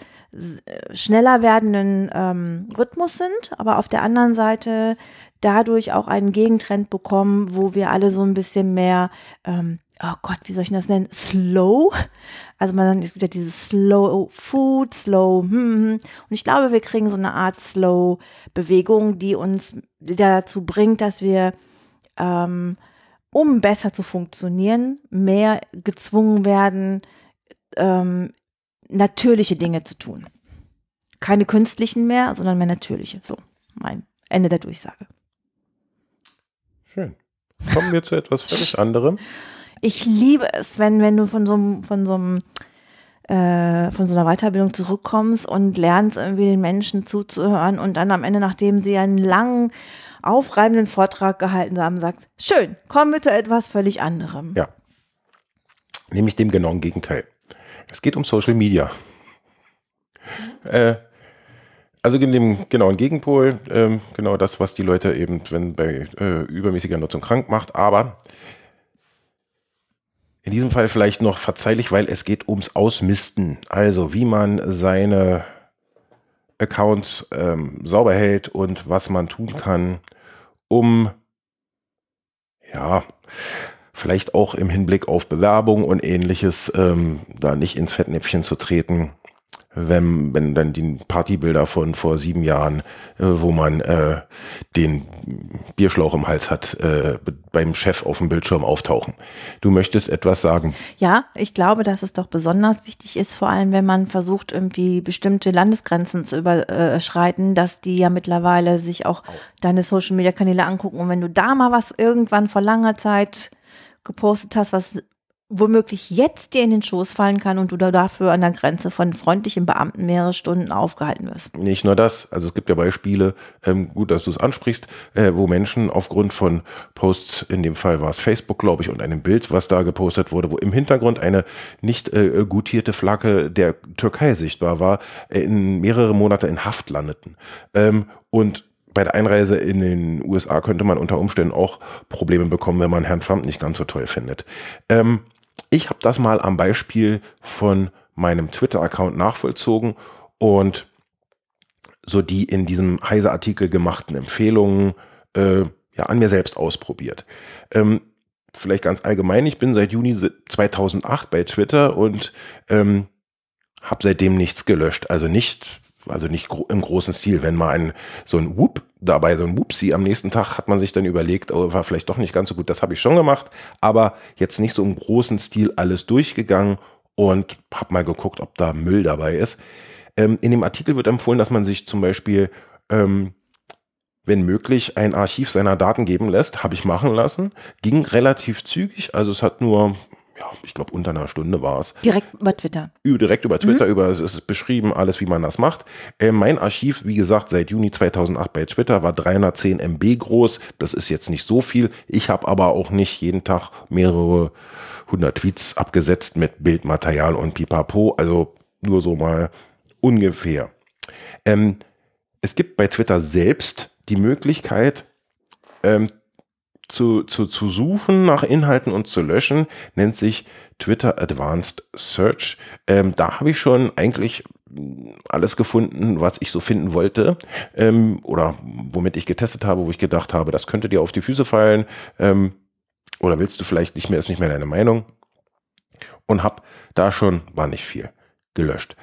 S2: schneller werdenden ähm, Rhythmus sind, aber auf der anderen Seite dadurch auch einen Gegentrend bekommen, wo wir alle so ein bisschen mehr, ähm, oh Gott, wie soll ich das nennen, slow. Also man es gibt dieses Slow Food, Slow, hm, hm, hm. und ich glaube, wir kriegen so eine Art Slow Bewegung, die uns dazu bringt, dass wir ähm, um besser zu funktionieren, mehr gezwungen werden, ähm, natürliche Dinge zu tun. Keine künstlichen mehr, sondern mehr natürliche. So, mein Ende der Durchsage.
S1: Schön. Kommen wir zu etwas völlig anderem.
S2: Ich liebe es, wenn, wenn du von so einem, von so einem äh, von so einer Weiterbildung zurückkommst und lernst irgendwie den Menschen zuzuhören und dann am Ende, nachdem sie einen langen, aufreibenden Vortrag gehalten haben, sagst, schön, kommen wir zu etwas völlig anderem.
S1: Ja. Nämlich dem genauen Gegenteil. Es geht um Social Media. Äh, also in dem genauen Gegenpol, äh, genau das, was die Leute eben, wenn bei äh, übermäßiger Nutzung krank macht, aber in diesem Fall vielleicht noch verzeihlich, weil es geht ums Ausmisten. Also wie man seine Accounts ähm, sauber hält und was man tun kann, um ja vielleicht auch im Hinblick auf Bewerbung und ähnliches ähm, da nicht ins Fettnäpfchen zu treten, wenn, wenn dann die Partybilder von vor sieben Jahren, äh, wo man äh, den Bierschlauch im Hals hat, äh, beim Chef auf dem Bildschirm auftauchen. Du möchtest etwas sagen?
S2: Ja, ich glaube, dass es doch besonders wichtig ist, vor allem wenn man versucht, irgendwie bestimmte Landesgrenzen zu überschreiten, dass die ja mittlerweile sich auch deine Social-Media-Kanäle angucken. Und wenn du da mal was irgendwann vor langer Zeit gepostet hast, was womöglich jetzt dir in den Schoß fallen kann und du da dafür an der Grenze von freundlichen Beamten mehrere Stunden aufgehalten wirst.
S1: Nicht nur das, also es gibt ja Beispiele, ähm, gut, dass du es ansprichst, äh, wo Menschen aufgrund von Posts, in dem Fall war es Facebook, glaube ich, und einem Bild, was da gepostet wurde, wo im Hintergrund eine nicht äh, gutierte Flagge der Türkei sichtbar war, äh, in mehrere Monate in Haft landeten. Ähm, und bei der Einreise in den USA könnte man unter Umständen auch Probleme bekommen, wenn man Herrn Trump nicht ganz so toll findet. Ähm, ich habe das mal am Beispiel von meinem Twitter-Account nachvollzogen und so die in diesem Heise-Artikel gemachten Empfehlungen äh, ja, an mir selbst ausprobiert. Ähm, vielleicht ganz allgemein, ich bin seit Juni 2008 bei Twitter und ähm, habe seitdem nichts gelöscht. Also nicht, also nicht gro im großen Stil. Wenn mal ein so ein Whoop dabei, so ein Whoopsie am nächsten Tag, hat man sich dann überlegt, oh, war vielleicht doch nicht ganz so gut. Das habe ich schon gemacht, aber jetzt nicht so im großen Stil alles durchgegangen und habe mal geguckt, ob da Müll dabei ist. Ähm, in dem Artikel wird empfohlen, dass man sich zum Beispiel ähm, wenn möglich, ein Archiv seiner Daten geben lässt. Habe ich machen lassen. Ging relativ zügig. Also es hat nur ja, ich glaube, unter einer Stunde war es.
S2: Direkt über Twitter.
S1: Direkt über Twitter, mhm. über, es ist beschrieben, alles, wie man das macht. Äh, mein Archiv, wie gesagt, seit Juni 2008 bei Twitter war 310 MB groß. Das ist jetzt nicht so viel. Ich habe aber auch nicht jeden Tag mehrere hundert Tweets abgesetzt mit Bildmaterial und pipapo. Also nur so mal ungefähr. Ähm, es gibt bei Twitter selbst die Möglichkeit, ähm, zu, zu, zu suchen nach Inhalten und zu löschen, nennt sich Twitter Advanced Search. Ähm, da habe ich schon eigentlich alles gefunden, was ich so finden wollte ähm, oder womit ich getestet habe, wo ich gedacht habe, das könnte dir auf die Füße fallen ähm, oder willst du vielleicht nicht mehr, ist nicht mehr deine Meinung und habe da schon, war nicht viel, gelöscht.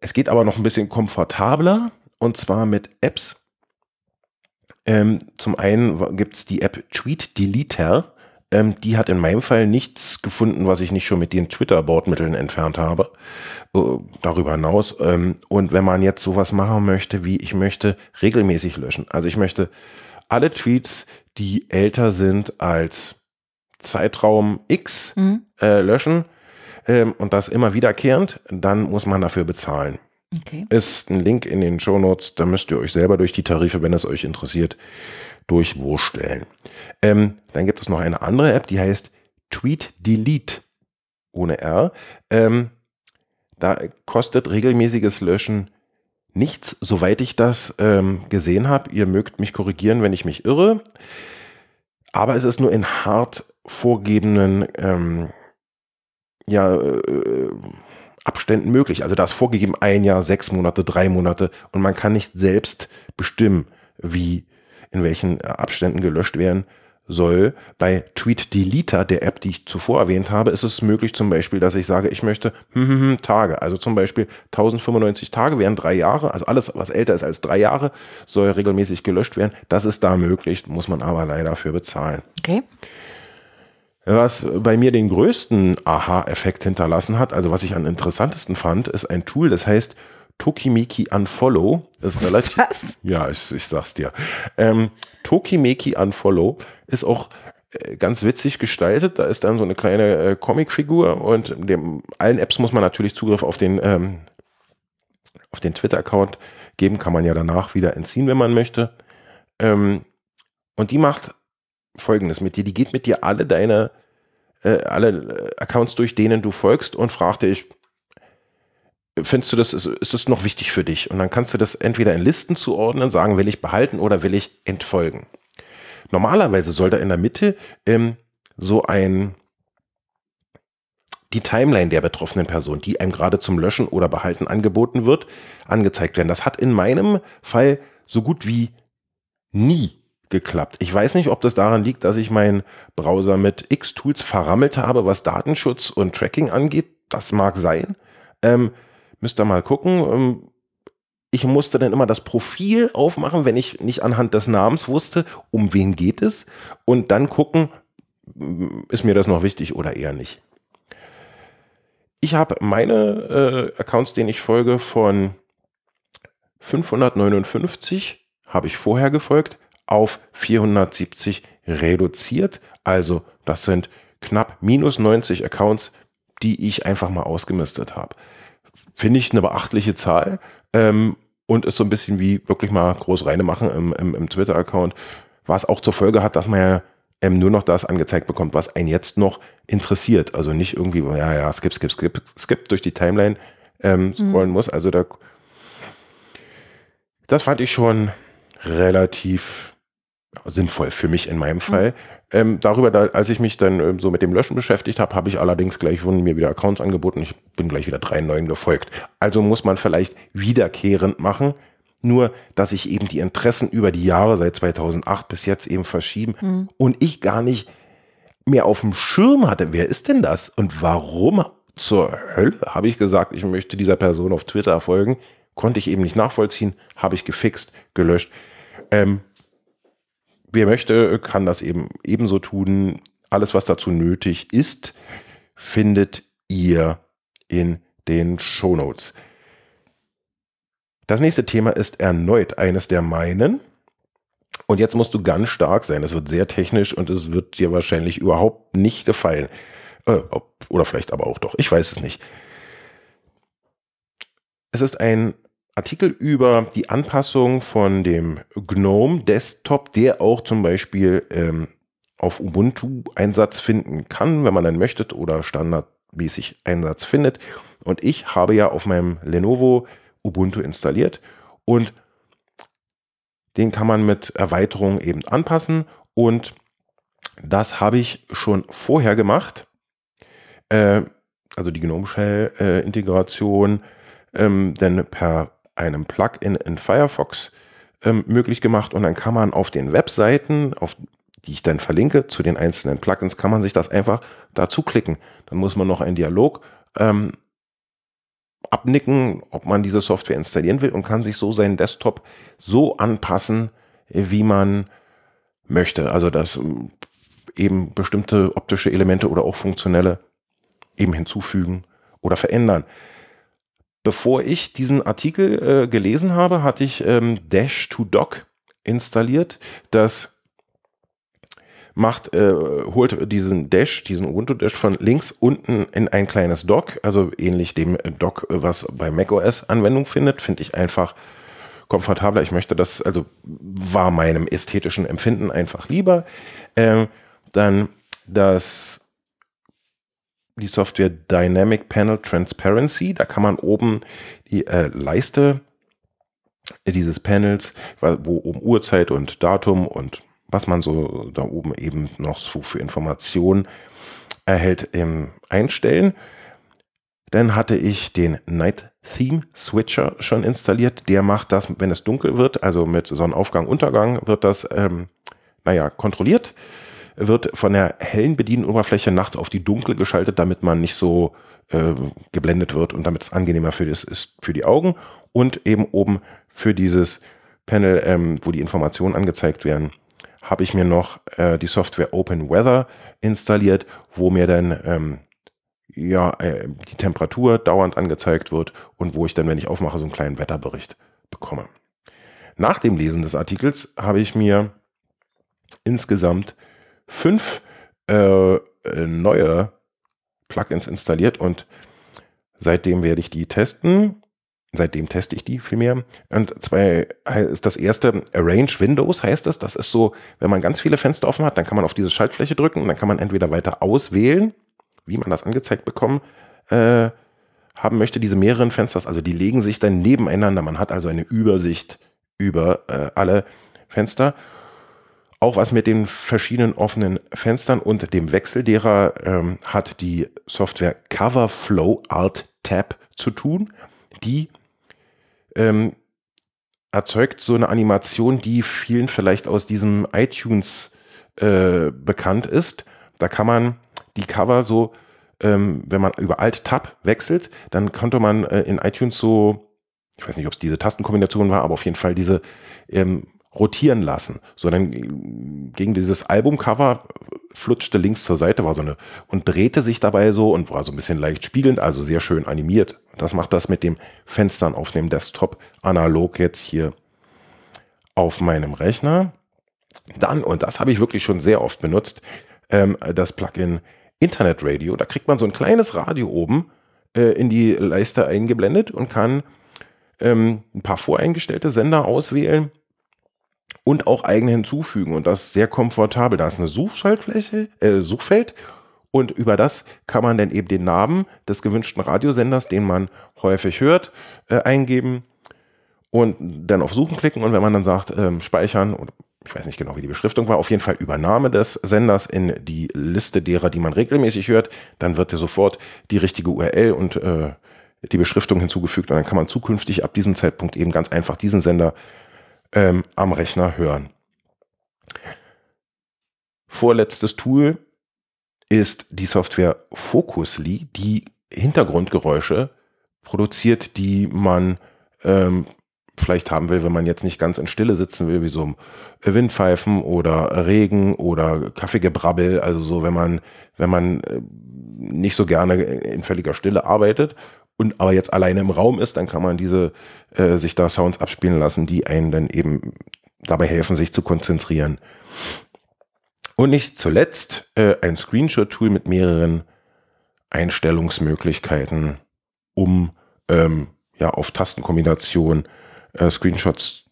S1: Es geht aber noch ein bisschen komfortabler und zwar mit Apps. Ähm, zum einen gibt es die App Tweet Deleter. Ähm, die hat in meinem Fall nichts gefunden, was ich nicht schon mit den Twitter-Bordmitteln entfernt habe. Uh, darüber hinaus. Ähm, und wenn man jetzt sowas machen möchte, wie ich möchte regelmäßig löschen. Also ich möchte alle Tweets, die älter sind als Zeitraum X, mhm. äh, löschen ähm, und das immer wiederkehrend, dann muss man dafür bezahlen. Okay. Ist ein Link in den Show Notes, da müsst ihr euch selber durch die Tarife, wenn es euch interessiert, durchwurstellen. Ähm, dann gibt es noch eine andere App, die heißt Tweet Delete ohne R. Ähm, da kostet regelmäßiges Löschen nichts, soweit ich das ähm, gesehen habe. Ihr mögt mich korrigieren, wenn ich mich irre. Aber es ist nur in hart vorgegebenen ähm, ja, äh, Abständen möglich. Also da ist vorgegeben ein Jahr, sechs Monate, drei Monate und man kann nicht selbst bestimmen, wie, in welchen äh, Abständen gelöscht werden soll. Bei Tweet Deleter, der App, die ich zuvor erwähnt habe, ist es möglich zum Beispiel, dass ich sage, ich möchte hm, hm, hm, Tage, also zum Beispiel 1095 Tage wären drei Jahre, also alles, was älter ist als drei Jahre, soll regelmäßig gelöscht werden. Das ist da möglich, muss man aber leider für bezahlen.
S2: Okay.
S1: Was bei mir den größten Aha-Effekt hinterlassen hat, also was ich am interessantesten fand, ist ein Tool, das heißt Tokimeki Unfollow. Ist relativ. Was? Ja, ich, ich sag's dir. Ähm, Tokimeki Unfollow ist auch äh, ganz witzig gestaltet. Da ist dann so eine kleine äh, Comicfigur und dem, allen Apps muss man natürlich Zugriff auf den, ähm, auf den Twitter-Account geben. Kann man ja danach wieder entziehen, wenn man möchte. Ähm, und die macht Folgendes mit dir. Die geht mit dir alle deine, äh, alle äh, Accounts durch, denen du folgst und fragt dich, findest du das, ist, ist das noch wichtig für dich? Und dann kannst du das entweder in Listen zuordnen, sagen, will ich behalten oder will ich entfolgen. Normalerweise soll da in der Mitte ähm, so ein die Timeline der betroffenen Person, die einem gerade zum Löschen oder Behalten angeboten wird, angezeigt werden. Das hat in meinem Fall so gut wie nie geklappt. Ich weiß nicht, ob das daran liegt, dass ich meinen Browser mit X-Tools verrammelt habe, was Datenschutz und Tracking angeht. Das mag sein. Ähm, müsst ihr mal gucken. Ähm, ich musste dann immer das Profil aufmachen, wenn ich nicht anhand des Namens wusste, um wen geht es. Und dann gucken, ist mir das noch wichtig oder eher nicht. Ich habe meine äh, Accounts, denen ich folge, von 559 habe ich vorher gefolgt auf 470 reduziert. Also das sind knapp minus 90 Accounts, die ich einfach mal ausgemistet habe. Finde ich eine beachtliche Zahl ähm, und ist so ein bisschen wie wirklich mal groß reine machen im, im, im Twitter-Account, was auch zur Folge hat, dass man ja ähm, nur noch das angezeigt bekommt, was einen jetzt noch interessiert. Also nicht irgendwie, ja, ja, skip, skip, skip, skip durch die Timeline ähm, mhm. scrollen mhm. muss. Also da, das fand ich schon relativ sinnvoll für mich in meinem Fall. Mhm. Ähm, darüber, da, als ich mich dann ähm, so mit dem Löschen beschäftigt habe, habe ich allerdings gleich von mir wieder Accounts angeboten. Ich bin gleich wieder drei neuen gefolgt. Also muss man vielleicht wiederkehrend machen. Nur, dass sich eben die Interessen über die Jahre seit 2008 bis jetzt eben verschieben mhm. und ich gar nicht mehr auf dem Schirm hatte. Wer ist denn das? Und warum zur Hölle habe ich gesagt, ich möchte dieser Person auf Twitter folgen? Konnte ich eben nicht nachvollziehen, habe ich gefixt, gelöscht. Ähm, Wer möchte, kann das eben ebenso tun. Alles, was dazu nötig ist, findet ihr in den Shownotes. Das nächste Thema ist erneut eines der meinen. Und jetzt musst du ganz stark sein. Es wird sehr technisch und es wird dir wahrscheinlich überhaupt nicht gefallen. Äh, oder vielleicht aber auch doch. Ich weiß es nicht. Es ist ein Artikel über die Anpassung von dem GNOME Desktop, der auch zum Beispiel ähm, auf Ubuntu Einsatz finden kann, wenn man dann möchte oder standardmäßig Einsatz findet. Und ich habe ja auf meinem Lenovo Ubuntu installiert und den kann man mit Erweiterungen eben anpassen und das habe ich schon vorher gemacht. Äh, also die GNOME Shell äh, Integration, ähm, denn per einem Plugin in Firefox ähm, möglich gemacht und dann kann man auf den Webseiten, auf die ich dann verlinke zu den einzelnen Plugins, kann man sich das einfach dazu klicken. Dann muss man noch einen Dialog ähm, abnicken, ob man diese Software installieren will und kann sich so seinen Desktop so anpassen, wie man möchte. Also dass ähm, eben bestimmte optische Elemente oder auch funktionelle eben hinzufügen oder verändern. Bevor ich diesen Artikel äh, gelesen habe, hatte ich ähm, Dash to Dock installiert. Das macht, äh, holt diesen Dash, diesen Ubuntu Dash von links unten in ein kleines Dock, also ähnlich dem Dock, was bei macOS Anwendung findet, finde ich einfach komfortabler. Ich möchte das, also war meinem ästhetischen Empfinden einfach lieber. Ähm, dann das die Software Dynamic Panel Transparency. Da kann man oben die äh, Leiste dieses Panels, wo oben Uhrzeit und Datum und was man so da oben eben noch so für Informationen erhält, ähm, einstellen. Dann hatte ich den Night Theme Switcher schon installiert. Der macht das, wenn es dunkel wird, also mit Sonnenaufgang, Untergang, wird das, ähm, naja, kontrolliert. Wird von der hellen Bedienoberfläche nachts auf die dunkle geschaltet, damit man nicht so äh, geblendet wird und damit es angenehmer für, das ist für die Augen. Und eben oben für dieses Panel, ähm, wo die Informationen angezeigt werden, habe ich mir noch äh, die Software Open Weather installiert, wo mir dann ähm, ja, äh, die Temperatur dauernd angezeigt wird und wo ich dann, wenn ich aufmache, so einen kleinen Wetterbericht bekomme. Nach dem Lesen des Artikels habe ich mir insgesamt fünf äh, neue Plugins installiert und seitdem werde ich die testen. Seitdem teste ich die vielmehr. Und zwei ist das erste Arrange Windows heißt es. Das ist so, wenn man ganz viele Fenster offen hat, dann kann man auf diese Schaltfläche drücken und dann kann man entweder weiter auswählen wie man das angezeigt bekommen äh, haben möchte, diese mehreren Fenster, also die legen sich dann nebeneinander. Man hat also eine Übersicht über äh, alle Fenster. Auch was mit den verschiedenen offenen Fenstern und dem Wechsel derer ähm, hat die Software Coverflow Alt Tab zu tun. Die ähm, erzeugt so eine Animation, die vielen vielleicht aus diesem iTunes äh, bekannt ist. Da kann man die Cover so, ähm, wenn man über Alt-Tab wechselt, dann konnte man äh, in iTunes so, ich weiß nicht, ob es diese Tastenkombination war, aber auf jeden Fall diese ähm, rotieren lassen. So dann ging dieses Albumcover, flutschte links zur Seite, war so eine, und drehte sich dabei so und war so ein bisschen leicht spiegelnd, also sehr schön animiert. Das macht das mit dem Fenstern auf dem Desktop analog jetzt hier auf meinem Rechner. Dann, und das habe ich wirklich schon sehr oft benutzt, ähm, das Plugin Internetradio. Da kriegt man so ein kleines Radio oben äh, in die Leiste eingeblendet und kann ähm, ein paar voreingestellte Sender auswählen und auch eigene hinzufügen. Und das ist sehr komfortabel. Da ist eine Suchschaltfläche, äh, Suchfeld und über das kann man dann eben den Namen des gewünschten Radiosenders, den man häufig hört, äh, eingeben und dann auf Suchen klicken. Und wenn man dann sagt, ähm, speichern ich weiß nicht genau, wie die Beschriftung war, auf jeden Fall Übernahme des Senders in die Liste derer, die man regelmäßig hört. Dann wird dir sofort die richtige URL und äh, die Beschriftung hinzugefügt und dann kann man zukünftig ab diesem Zeitpunkt eben ganz einfach diesen Sender ähm, am Rechner hören. Vorletztes Tool ist die Software Focusly, die Hintergrundgeräusche produziert, die man ähm, vielleicht haben will, wenn man jetzt nicht ganz in Stille sitzen will, wie so Windpfeifen oder Regen oder Kaffeegebrabbel, also so, wenn man, wenn man äh, nicht so gerne in völliger Stille arbeitet und aber jetzt alleine im Raum ist, dann kann man diese äh, sich da Sounds abspielen lassen, die einen dann eben dabei helfen, sich zu konzentrieren. Und nicht zuletzt äh, ein Screenshot-Tool mit mehreren Einstellungsmöglichkeiten, um ähm, ja auf Tastenkombinationen äh, Screenshots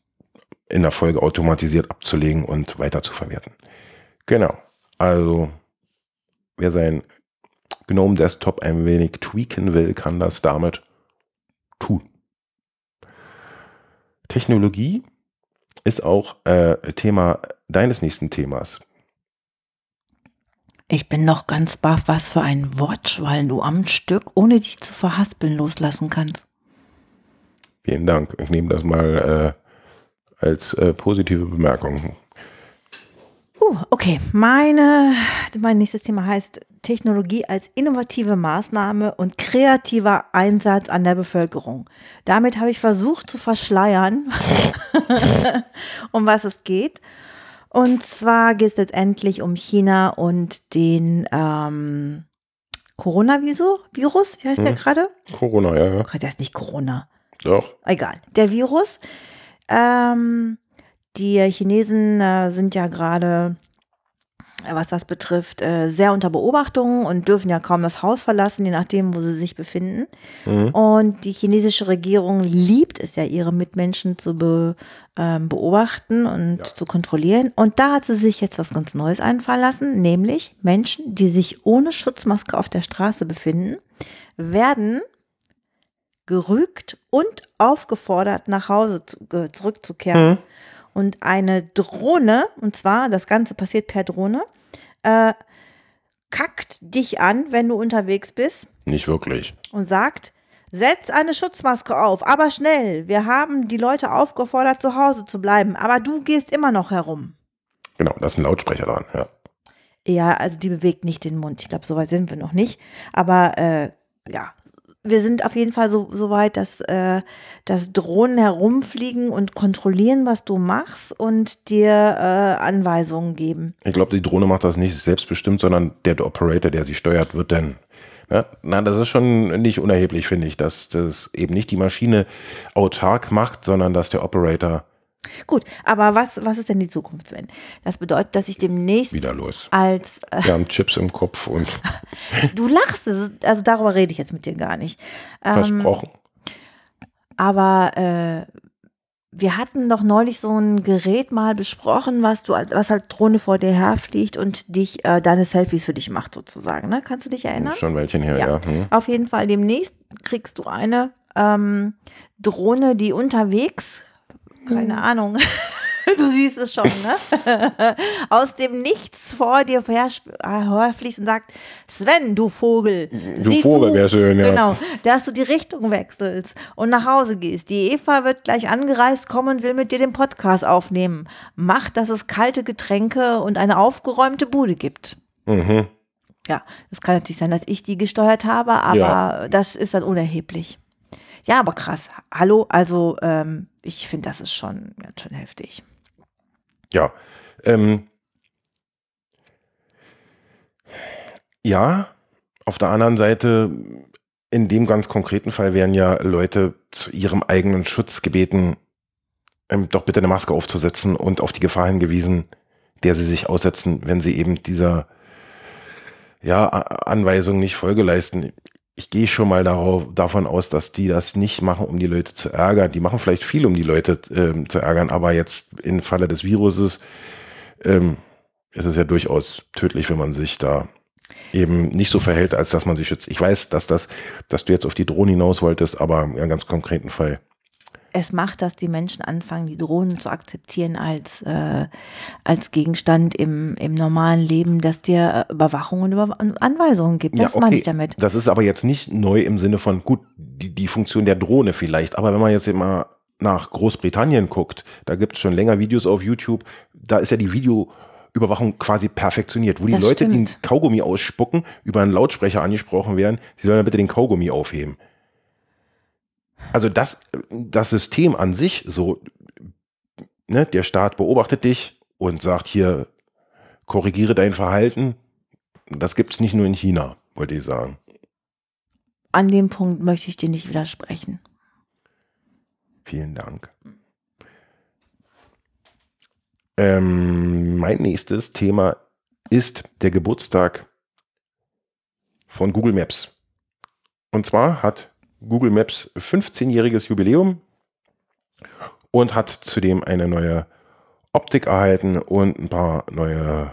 S1: in der Folge automatisiert abzulegen und weiter zu verwerten. Genau. Also, wer sein GNOME Desktop ein wenig tweaken will, kann das damit tun. Technologie ist auch äh, Thema deines nächsten Themas.
S2: Ich bin noch ganz baff, was für ein Wortschwall du am Stück, ohne dich zu verhaspeln, loslassen kannst.
S1: Vielen Dank. Ich nehme das mal äh, als äh, positive Bemerkung.
S2: Uh, okay, meine, mein nächstes Thema heißt Technologie als innovative Maßnahme und kreativer Einsatz an der Bevölkerung. Damit habe ich versucht zu verschleiern, um was es geht. Und zwar geht es letztendlich um China und den ähm, Coronavirus. Wie heißt der
S1: Hm.
S2: gerade?
S1: Corona, ja, ja.
S2: Oh, der ist nicht Corona.
S1: Doch.
S2: Egal. Der Virus. Ähm, die Chinesen äh, sind ja gerade, was das betrifft, äh, sehr unter Beobachtung und dürfen ja kaum das Haus verlassen, je nachdem, wo sie sich befinden.
S1: Mhm.
S2: Und die chinesische Regierung liebt es ja, ihre Mitmenschen zu be, ähm, beobachten und
S1: Ja.
S2: zu kontrollieren. Und da hat sie sich jetzt was ganz Neues einfallen lassen, nämlich Menschen, die sich ohne Schutzmaske auf der Straße befinden, werden gerügt und aufgefordert, nach Hause zu, äh, zurückzukehren.
S1: Mhm.
S2: Und eine Drohne, und zwar, das Ganze passiert per Drohne, äh, kackt dich an, wenn du unterwegs bist
S1: Nicht wirklich.
S2: und sagt, setz eine Schutzmaske auf, aber schnell. Wir haben die Leute aufgefordert, zu Hause zu bleiben, aber du gehst immer noch herum.
S1: Genau, da ist ein Lautsprecher dran, ja.
S2: Ja, also die bewegt nicht den Mund. Ich glaube, so weit sind wir noch nicht. Aber äh, ja, wir sind auf jeden Fall so, so weit, dass, äh, dass Drohnen herumfliegen und kontrollieren, was du machst und dir äh, Anweisungen geben.
S1: Ich glaube, die Drohne macht das nicht selbstbestimmt, sondern der Operator, der sie steuert, wird dann. Ne? Na, das ist schon nicht unerheblich, finde ich, dass das eben nicht die Maschine autark macht, sondern dass der Operator
S2: Gut, aber was, was ist denn die Zukunft, Sven? Das bedeutet, dass ich demnächst
S1: wieder los.
S2: als äh,
S1: Wir haben Chips im Kopf und
S2: du lachst, also darüber rede ich jetzt mit dir gar nicht. Ähm,
S1: versprochen.
S2: Aber äh, wir hatten doch neulich so ein Gerät mal besprochen, was du, was halt Drohne vor dir herfliegt und dich äh, deine Selfies für dich macht sozusagen. Ne? Kannst du dich erinnern?
S1: Schon ein Weilchen her, ja.
S2: Ja.
S1: Hm.
S2: Auf jeden Fall demnächst kriegst du eine ähm, Drohne, die unterwegs, keine Ahnung, du siehst es schon, ne? Aus dem Nichts vor dir hersp- äh, herfliegt und sagt, Sven, du Vogel.
S1: Du Vogel
S2: zu."
S1: wär schön, ja.
S2: Genau, dass du die Richtung wechselst und nach Hause gehst. Die Eva wird gleich angereist kommen und will mit dir den Podcast aufnehmen. Mach, dass es kalte Getränke und eine aufgeräumte Bude gibt.
S1: Mhm.
S2: Ja, es kann natürlich sein, dass ich die gesteuert habe, aber
S1: Ja.
S2: das ist dann unerheblich. Ja, aber krass. Hallo, also ähm, ich finde, das ist schon ganz schön heftig.
S1: Ja. Ähm, ja, auf der anderen Seite, in dem ganz konkreten Fall werden ja Leute zu ihrem eigenen Schutz gebeten, ähm, doch bitte eine Maske aufzusetzen und auf die Gefahr hingewiesen, der sie sich aussetzen, wenn sie eben dieser ja, Anweisung nicht Folge leisten. Ich gehe schon mal darauf, davon aus, dass die das nicht machen, um die Leute zu ärgern. Die machen vielleicht viel, um die Leute ähm, zu ärgern, aber jetzt im Falle des Viruses ähm, ist es ja durchaus tödlich, wenn man sich da eben nicht so verhält, als dass man sich schützt. Ich weiß, dass das, dass du jetzt auf die Drohne hinaus wolltest, aber im ganz konkreten Fall.
S2: Es macht, dass die Menschen anfangen, die Drohnen zu akzeptieren als, äh, als Gegenstand im, im normalen Leben, dass dir äh, Überwachung und Über Anweisungen gibt. Das meine ich damit.
S1: Das ist aber jetzt nicht neu im Sinne von, gut, die, die Funktion der Drohne vielleicht, aber wenn man jetzt immer nach Großbritannien guckt, da gibt es schon länger Videos auf YouTube, da ist ja die Videoüberwachung quasi perfektioniert, wo die
S2: Das
S1: Leute, die einen
S2: stimmt.
S1: Kaugummi ausspucken, über einen Lautsprecher angesprochen werden, sie sollen dann bitte den Kaugummi aufheben. Also das, das System an sich, so, ne, der Staat beobachtet dich und sagt hier, korrigiere dein Verhalten, das gibt es nicht nur in China, wollte ich sagen.
S2: An dem Punkt möchte ich dir nicht widersprechen.
S1: Vielen Dank. Ähm, mein nächstes Thema ist der Geburtstag von Google Maps. Und zwar hat Google Maps 15-jähriges Jubiläum und hat zudem eine neue Optik erhalten und ein paar neue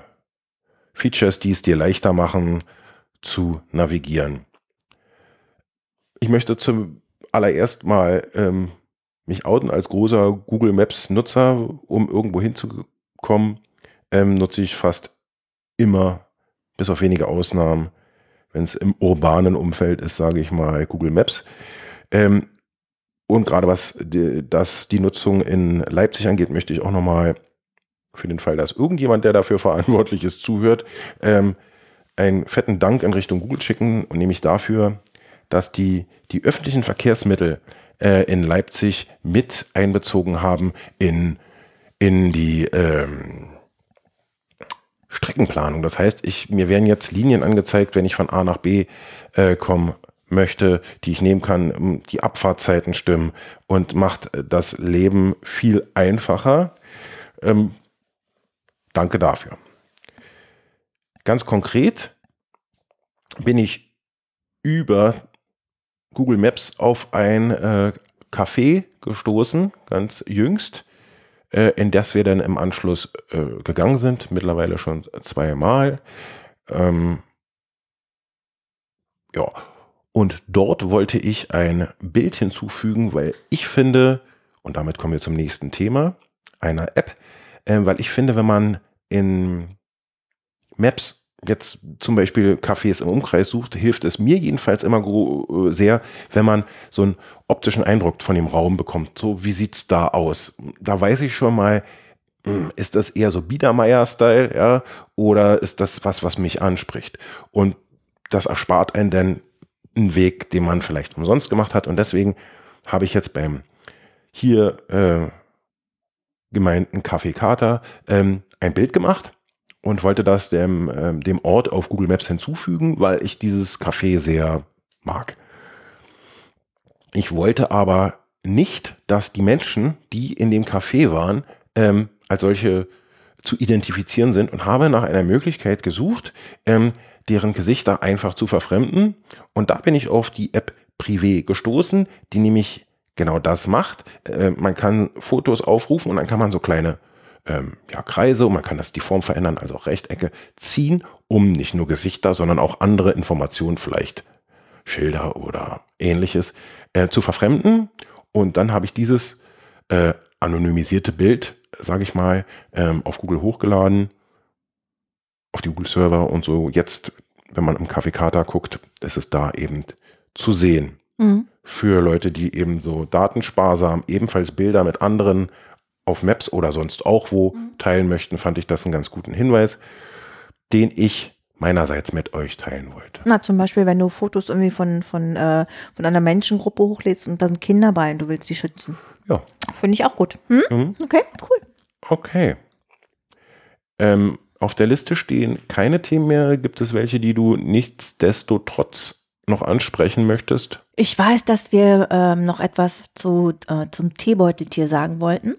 S1: Features, die es dir leichter machen zu navigieren. Ich möchte zum allererst mal ähm, mich outen als großer Google Maps Nutzer, um irgendwo hinzukommen, ähm, nutze ich fast immer, bis auf wenige Ausnahmen, wenn es im urbanen Umfeld ist, sage ich mal, Google Maps. Ähm, und gerade was die, das die Nutzung in Leipzig angeht, möchte ich auch nochmal für den Fall, dass irgendjemand, der dafür verantwortlich ist, zuhört, ähm, einen fetten Dank in Richtung Google schicken, und nämlich dafür, dass die die öffentlichen Verkehrsmittel äh, in Leipzig mit einbezogen haben in, in die ähm, Streckenplanung. Das heißt, ich, mir werden jetzt Linien angezeigt, wenn ich von A nach B äh, kommen möchte, die ich nehmen kann, die Abfahrtzeiten stimmen und macht das Leben viel einfacher. Ähm, danke dafür. Ganz konkret bin ich über Google Maps auf ein äh, Café gestoßen, ganz jüngst, äh, in das wir dann im Anschluss äh, gegangen sind, mittlerweile schon zweimal. Ähm, ja, und dort wollte ich ein Bild hinzufügen, weil ich finde, und damit kommen wir zum nächsten Thema, einer App, äh, weil ich finde, wenn man in Maps jetzt zum Beispiel Cafés im Umkreis sucht, hilft es mir jedenfalls immer äh, sehr, wenn man so einen optischen Eindruck von dem Raum bekommt. So, wie sieht's da aus? Da weiß ich schon mal, hm, ist das eher so Biedermeier-Style, ja, oder ist das was, was mich anspricht? Und das erspart einen dann einen Weg, den man vielleicht umsonst gemacht hat. Und deswegen habe ich jetzt beim hier äh, gemeinten Kaffee Kater ähm, ein Bild gemacht und wollte das dem, ähm, dem Ort auf Google Maps hinzufügen, weil ich dieses Café sehr mag. Ich wollte aber nicht, dass die Menschen, die in dem Café waren, ähm, als solche zu identifizieren sind und habe nach einer Möglichkeit gesucht, ähm, deren Gesichter einfach zu verfremden. Und da bin ich auf die App Privé gestoßen, die nämlich genau das macht. Äh, man kann Fotos aufrufen und dann kann man so kleine ähm, ja, Kreise und man kann das die Form verändern, also auch Rechtecke ziehen, um nicht nur Gesichter, sondern auch andere Informationen, vielleicht Schilder oder ähnliches, äh, zu verfremden. Und dann habe ich dieses äh, anonymisierte Bild, sage ich mal, ähm, auf Google hochgeladen, auf die Google-Server und so. Jetzt, wenn man im Kaffeekata guckt, ist es da eben zu sehen. Mhm. Für Leute, die eben so datensparsam ebenfalls Bilder mit anderen auf Maps oder sonst auch wo mhm. teilen möchten, fand ich das einen ganz guten Hinweis, den ich meinerseits mit euch teilen wollte.
S2: Na, zum Beispiel, wenn du Fotos irgendwie von, von, äh, von einer Menschengruppe hochlädst und dann Kinder bei und du willst sie schützen.
S1: Ja.
S2: Finde ich auch gut. Hm? Mhm. Okay, cool.
S1: Okay. Ähm, auf der Liste stehen keine Themen mehr. Gibt es welche, die du nichtsdestotrotz noch ansprechen möchtest?
S2: Ich weiß, dass wir ähm, noch etwas zu, äh, zum Teebeuteltier sagen wollten.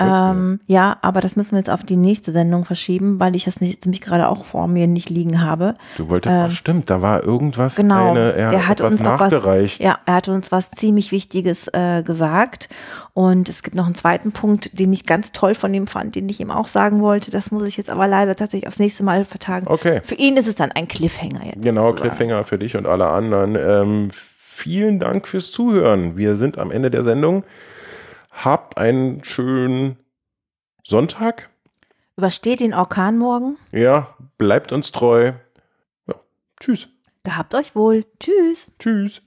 S2: Ähm, ja, aber das müssen wir jetzt auf die nächste Sendung verschieben, weil ich das nicht, nämlich gerade auch vor mir nicht liegen habe.
S1: Du wolltest, ähm, stimmt, da war irgendwas,
S2: genau,
S1: eine, er
S2: der hat, uns
S1: nachgereicht.
S2: Was, ja, er hat uns was ziemlich Wichtiges äh, gesagt. Und es gibt noch einen zweiten Punkt, den ich ganz toll von ihm fand, den ich ihm auch sagen wollte. Das muss ich jetzt aber leider tatsächlich aufs nächste Mal vertagen.
S1: Okay.
S2: Für ihn ist es dann ein Cliffhanger
S1: jetzt. Genau, sozusagen. Cliffhanger für dich und alle anderen. Ähm, vielen Dank fürs Zuhören. Wir sind am Ende der Sendung. Habt einen schönen Sonntag.
S2: Übersteht den Orkan morgen.
S1: Ja, bleibt uns treu. Ja, tschüss.
S2: Gehabt euch wohl. Tschüss.
S1: Tschüss.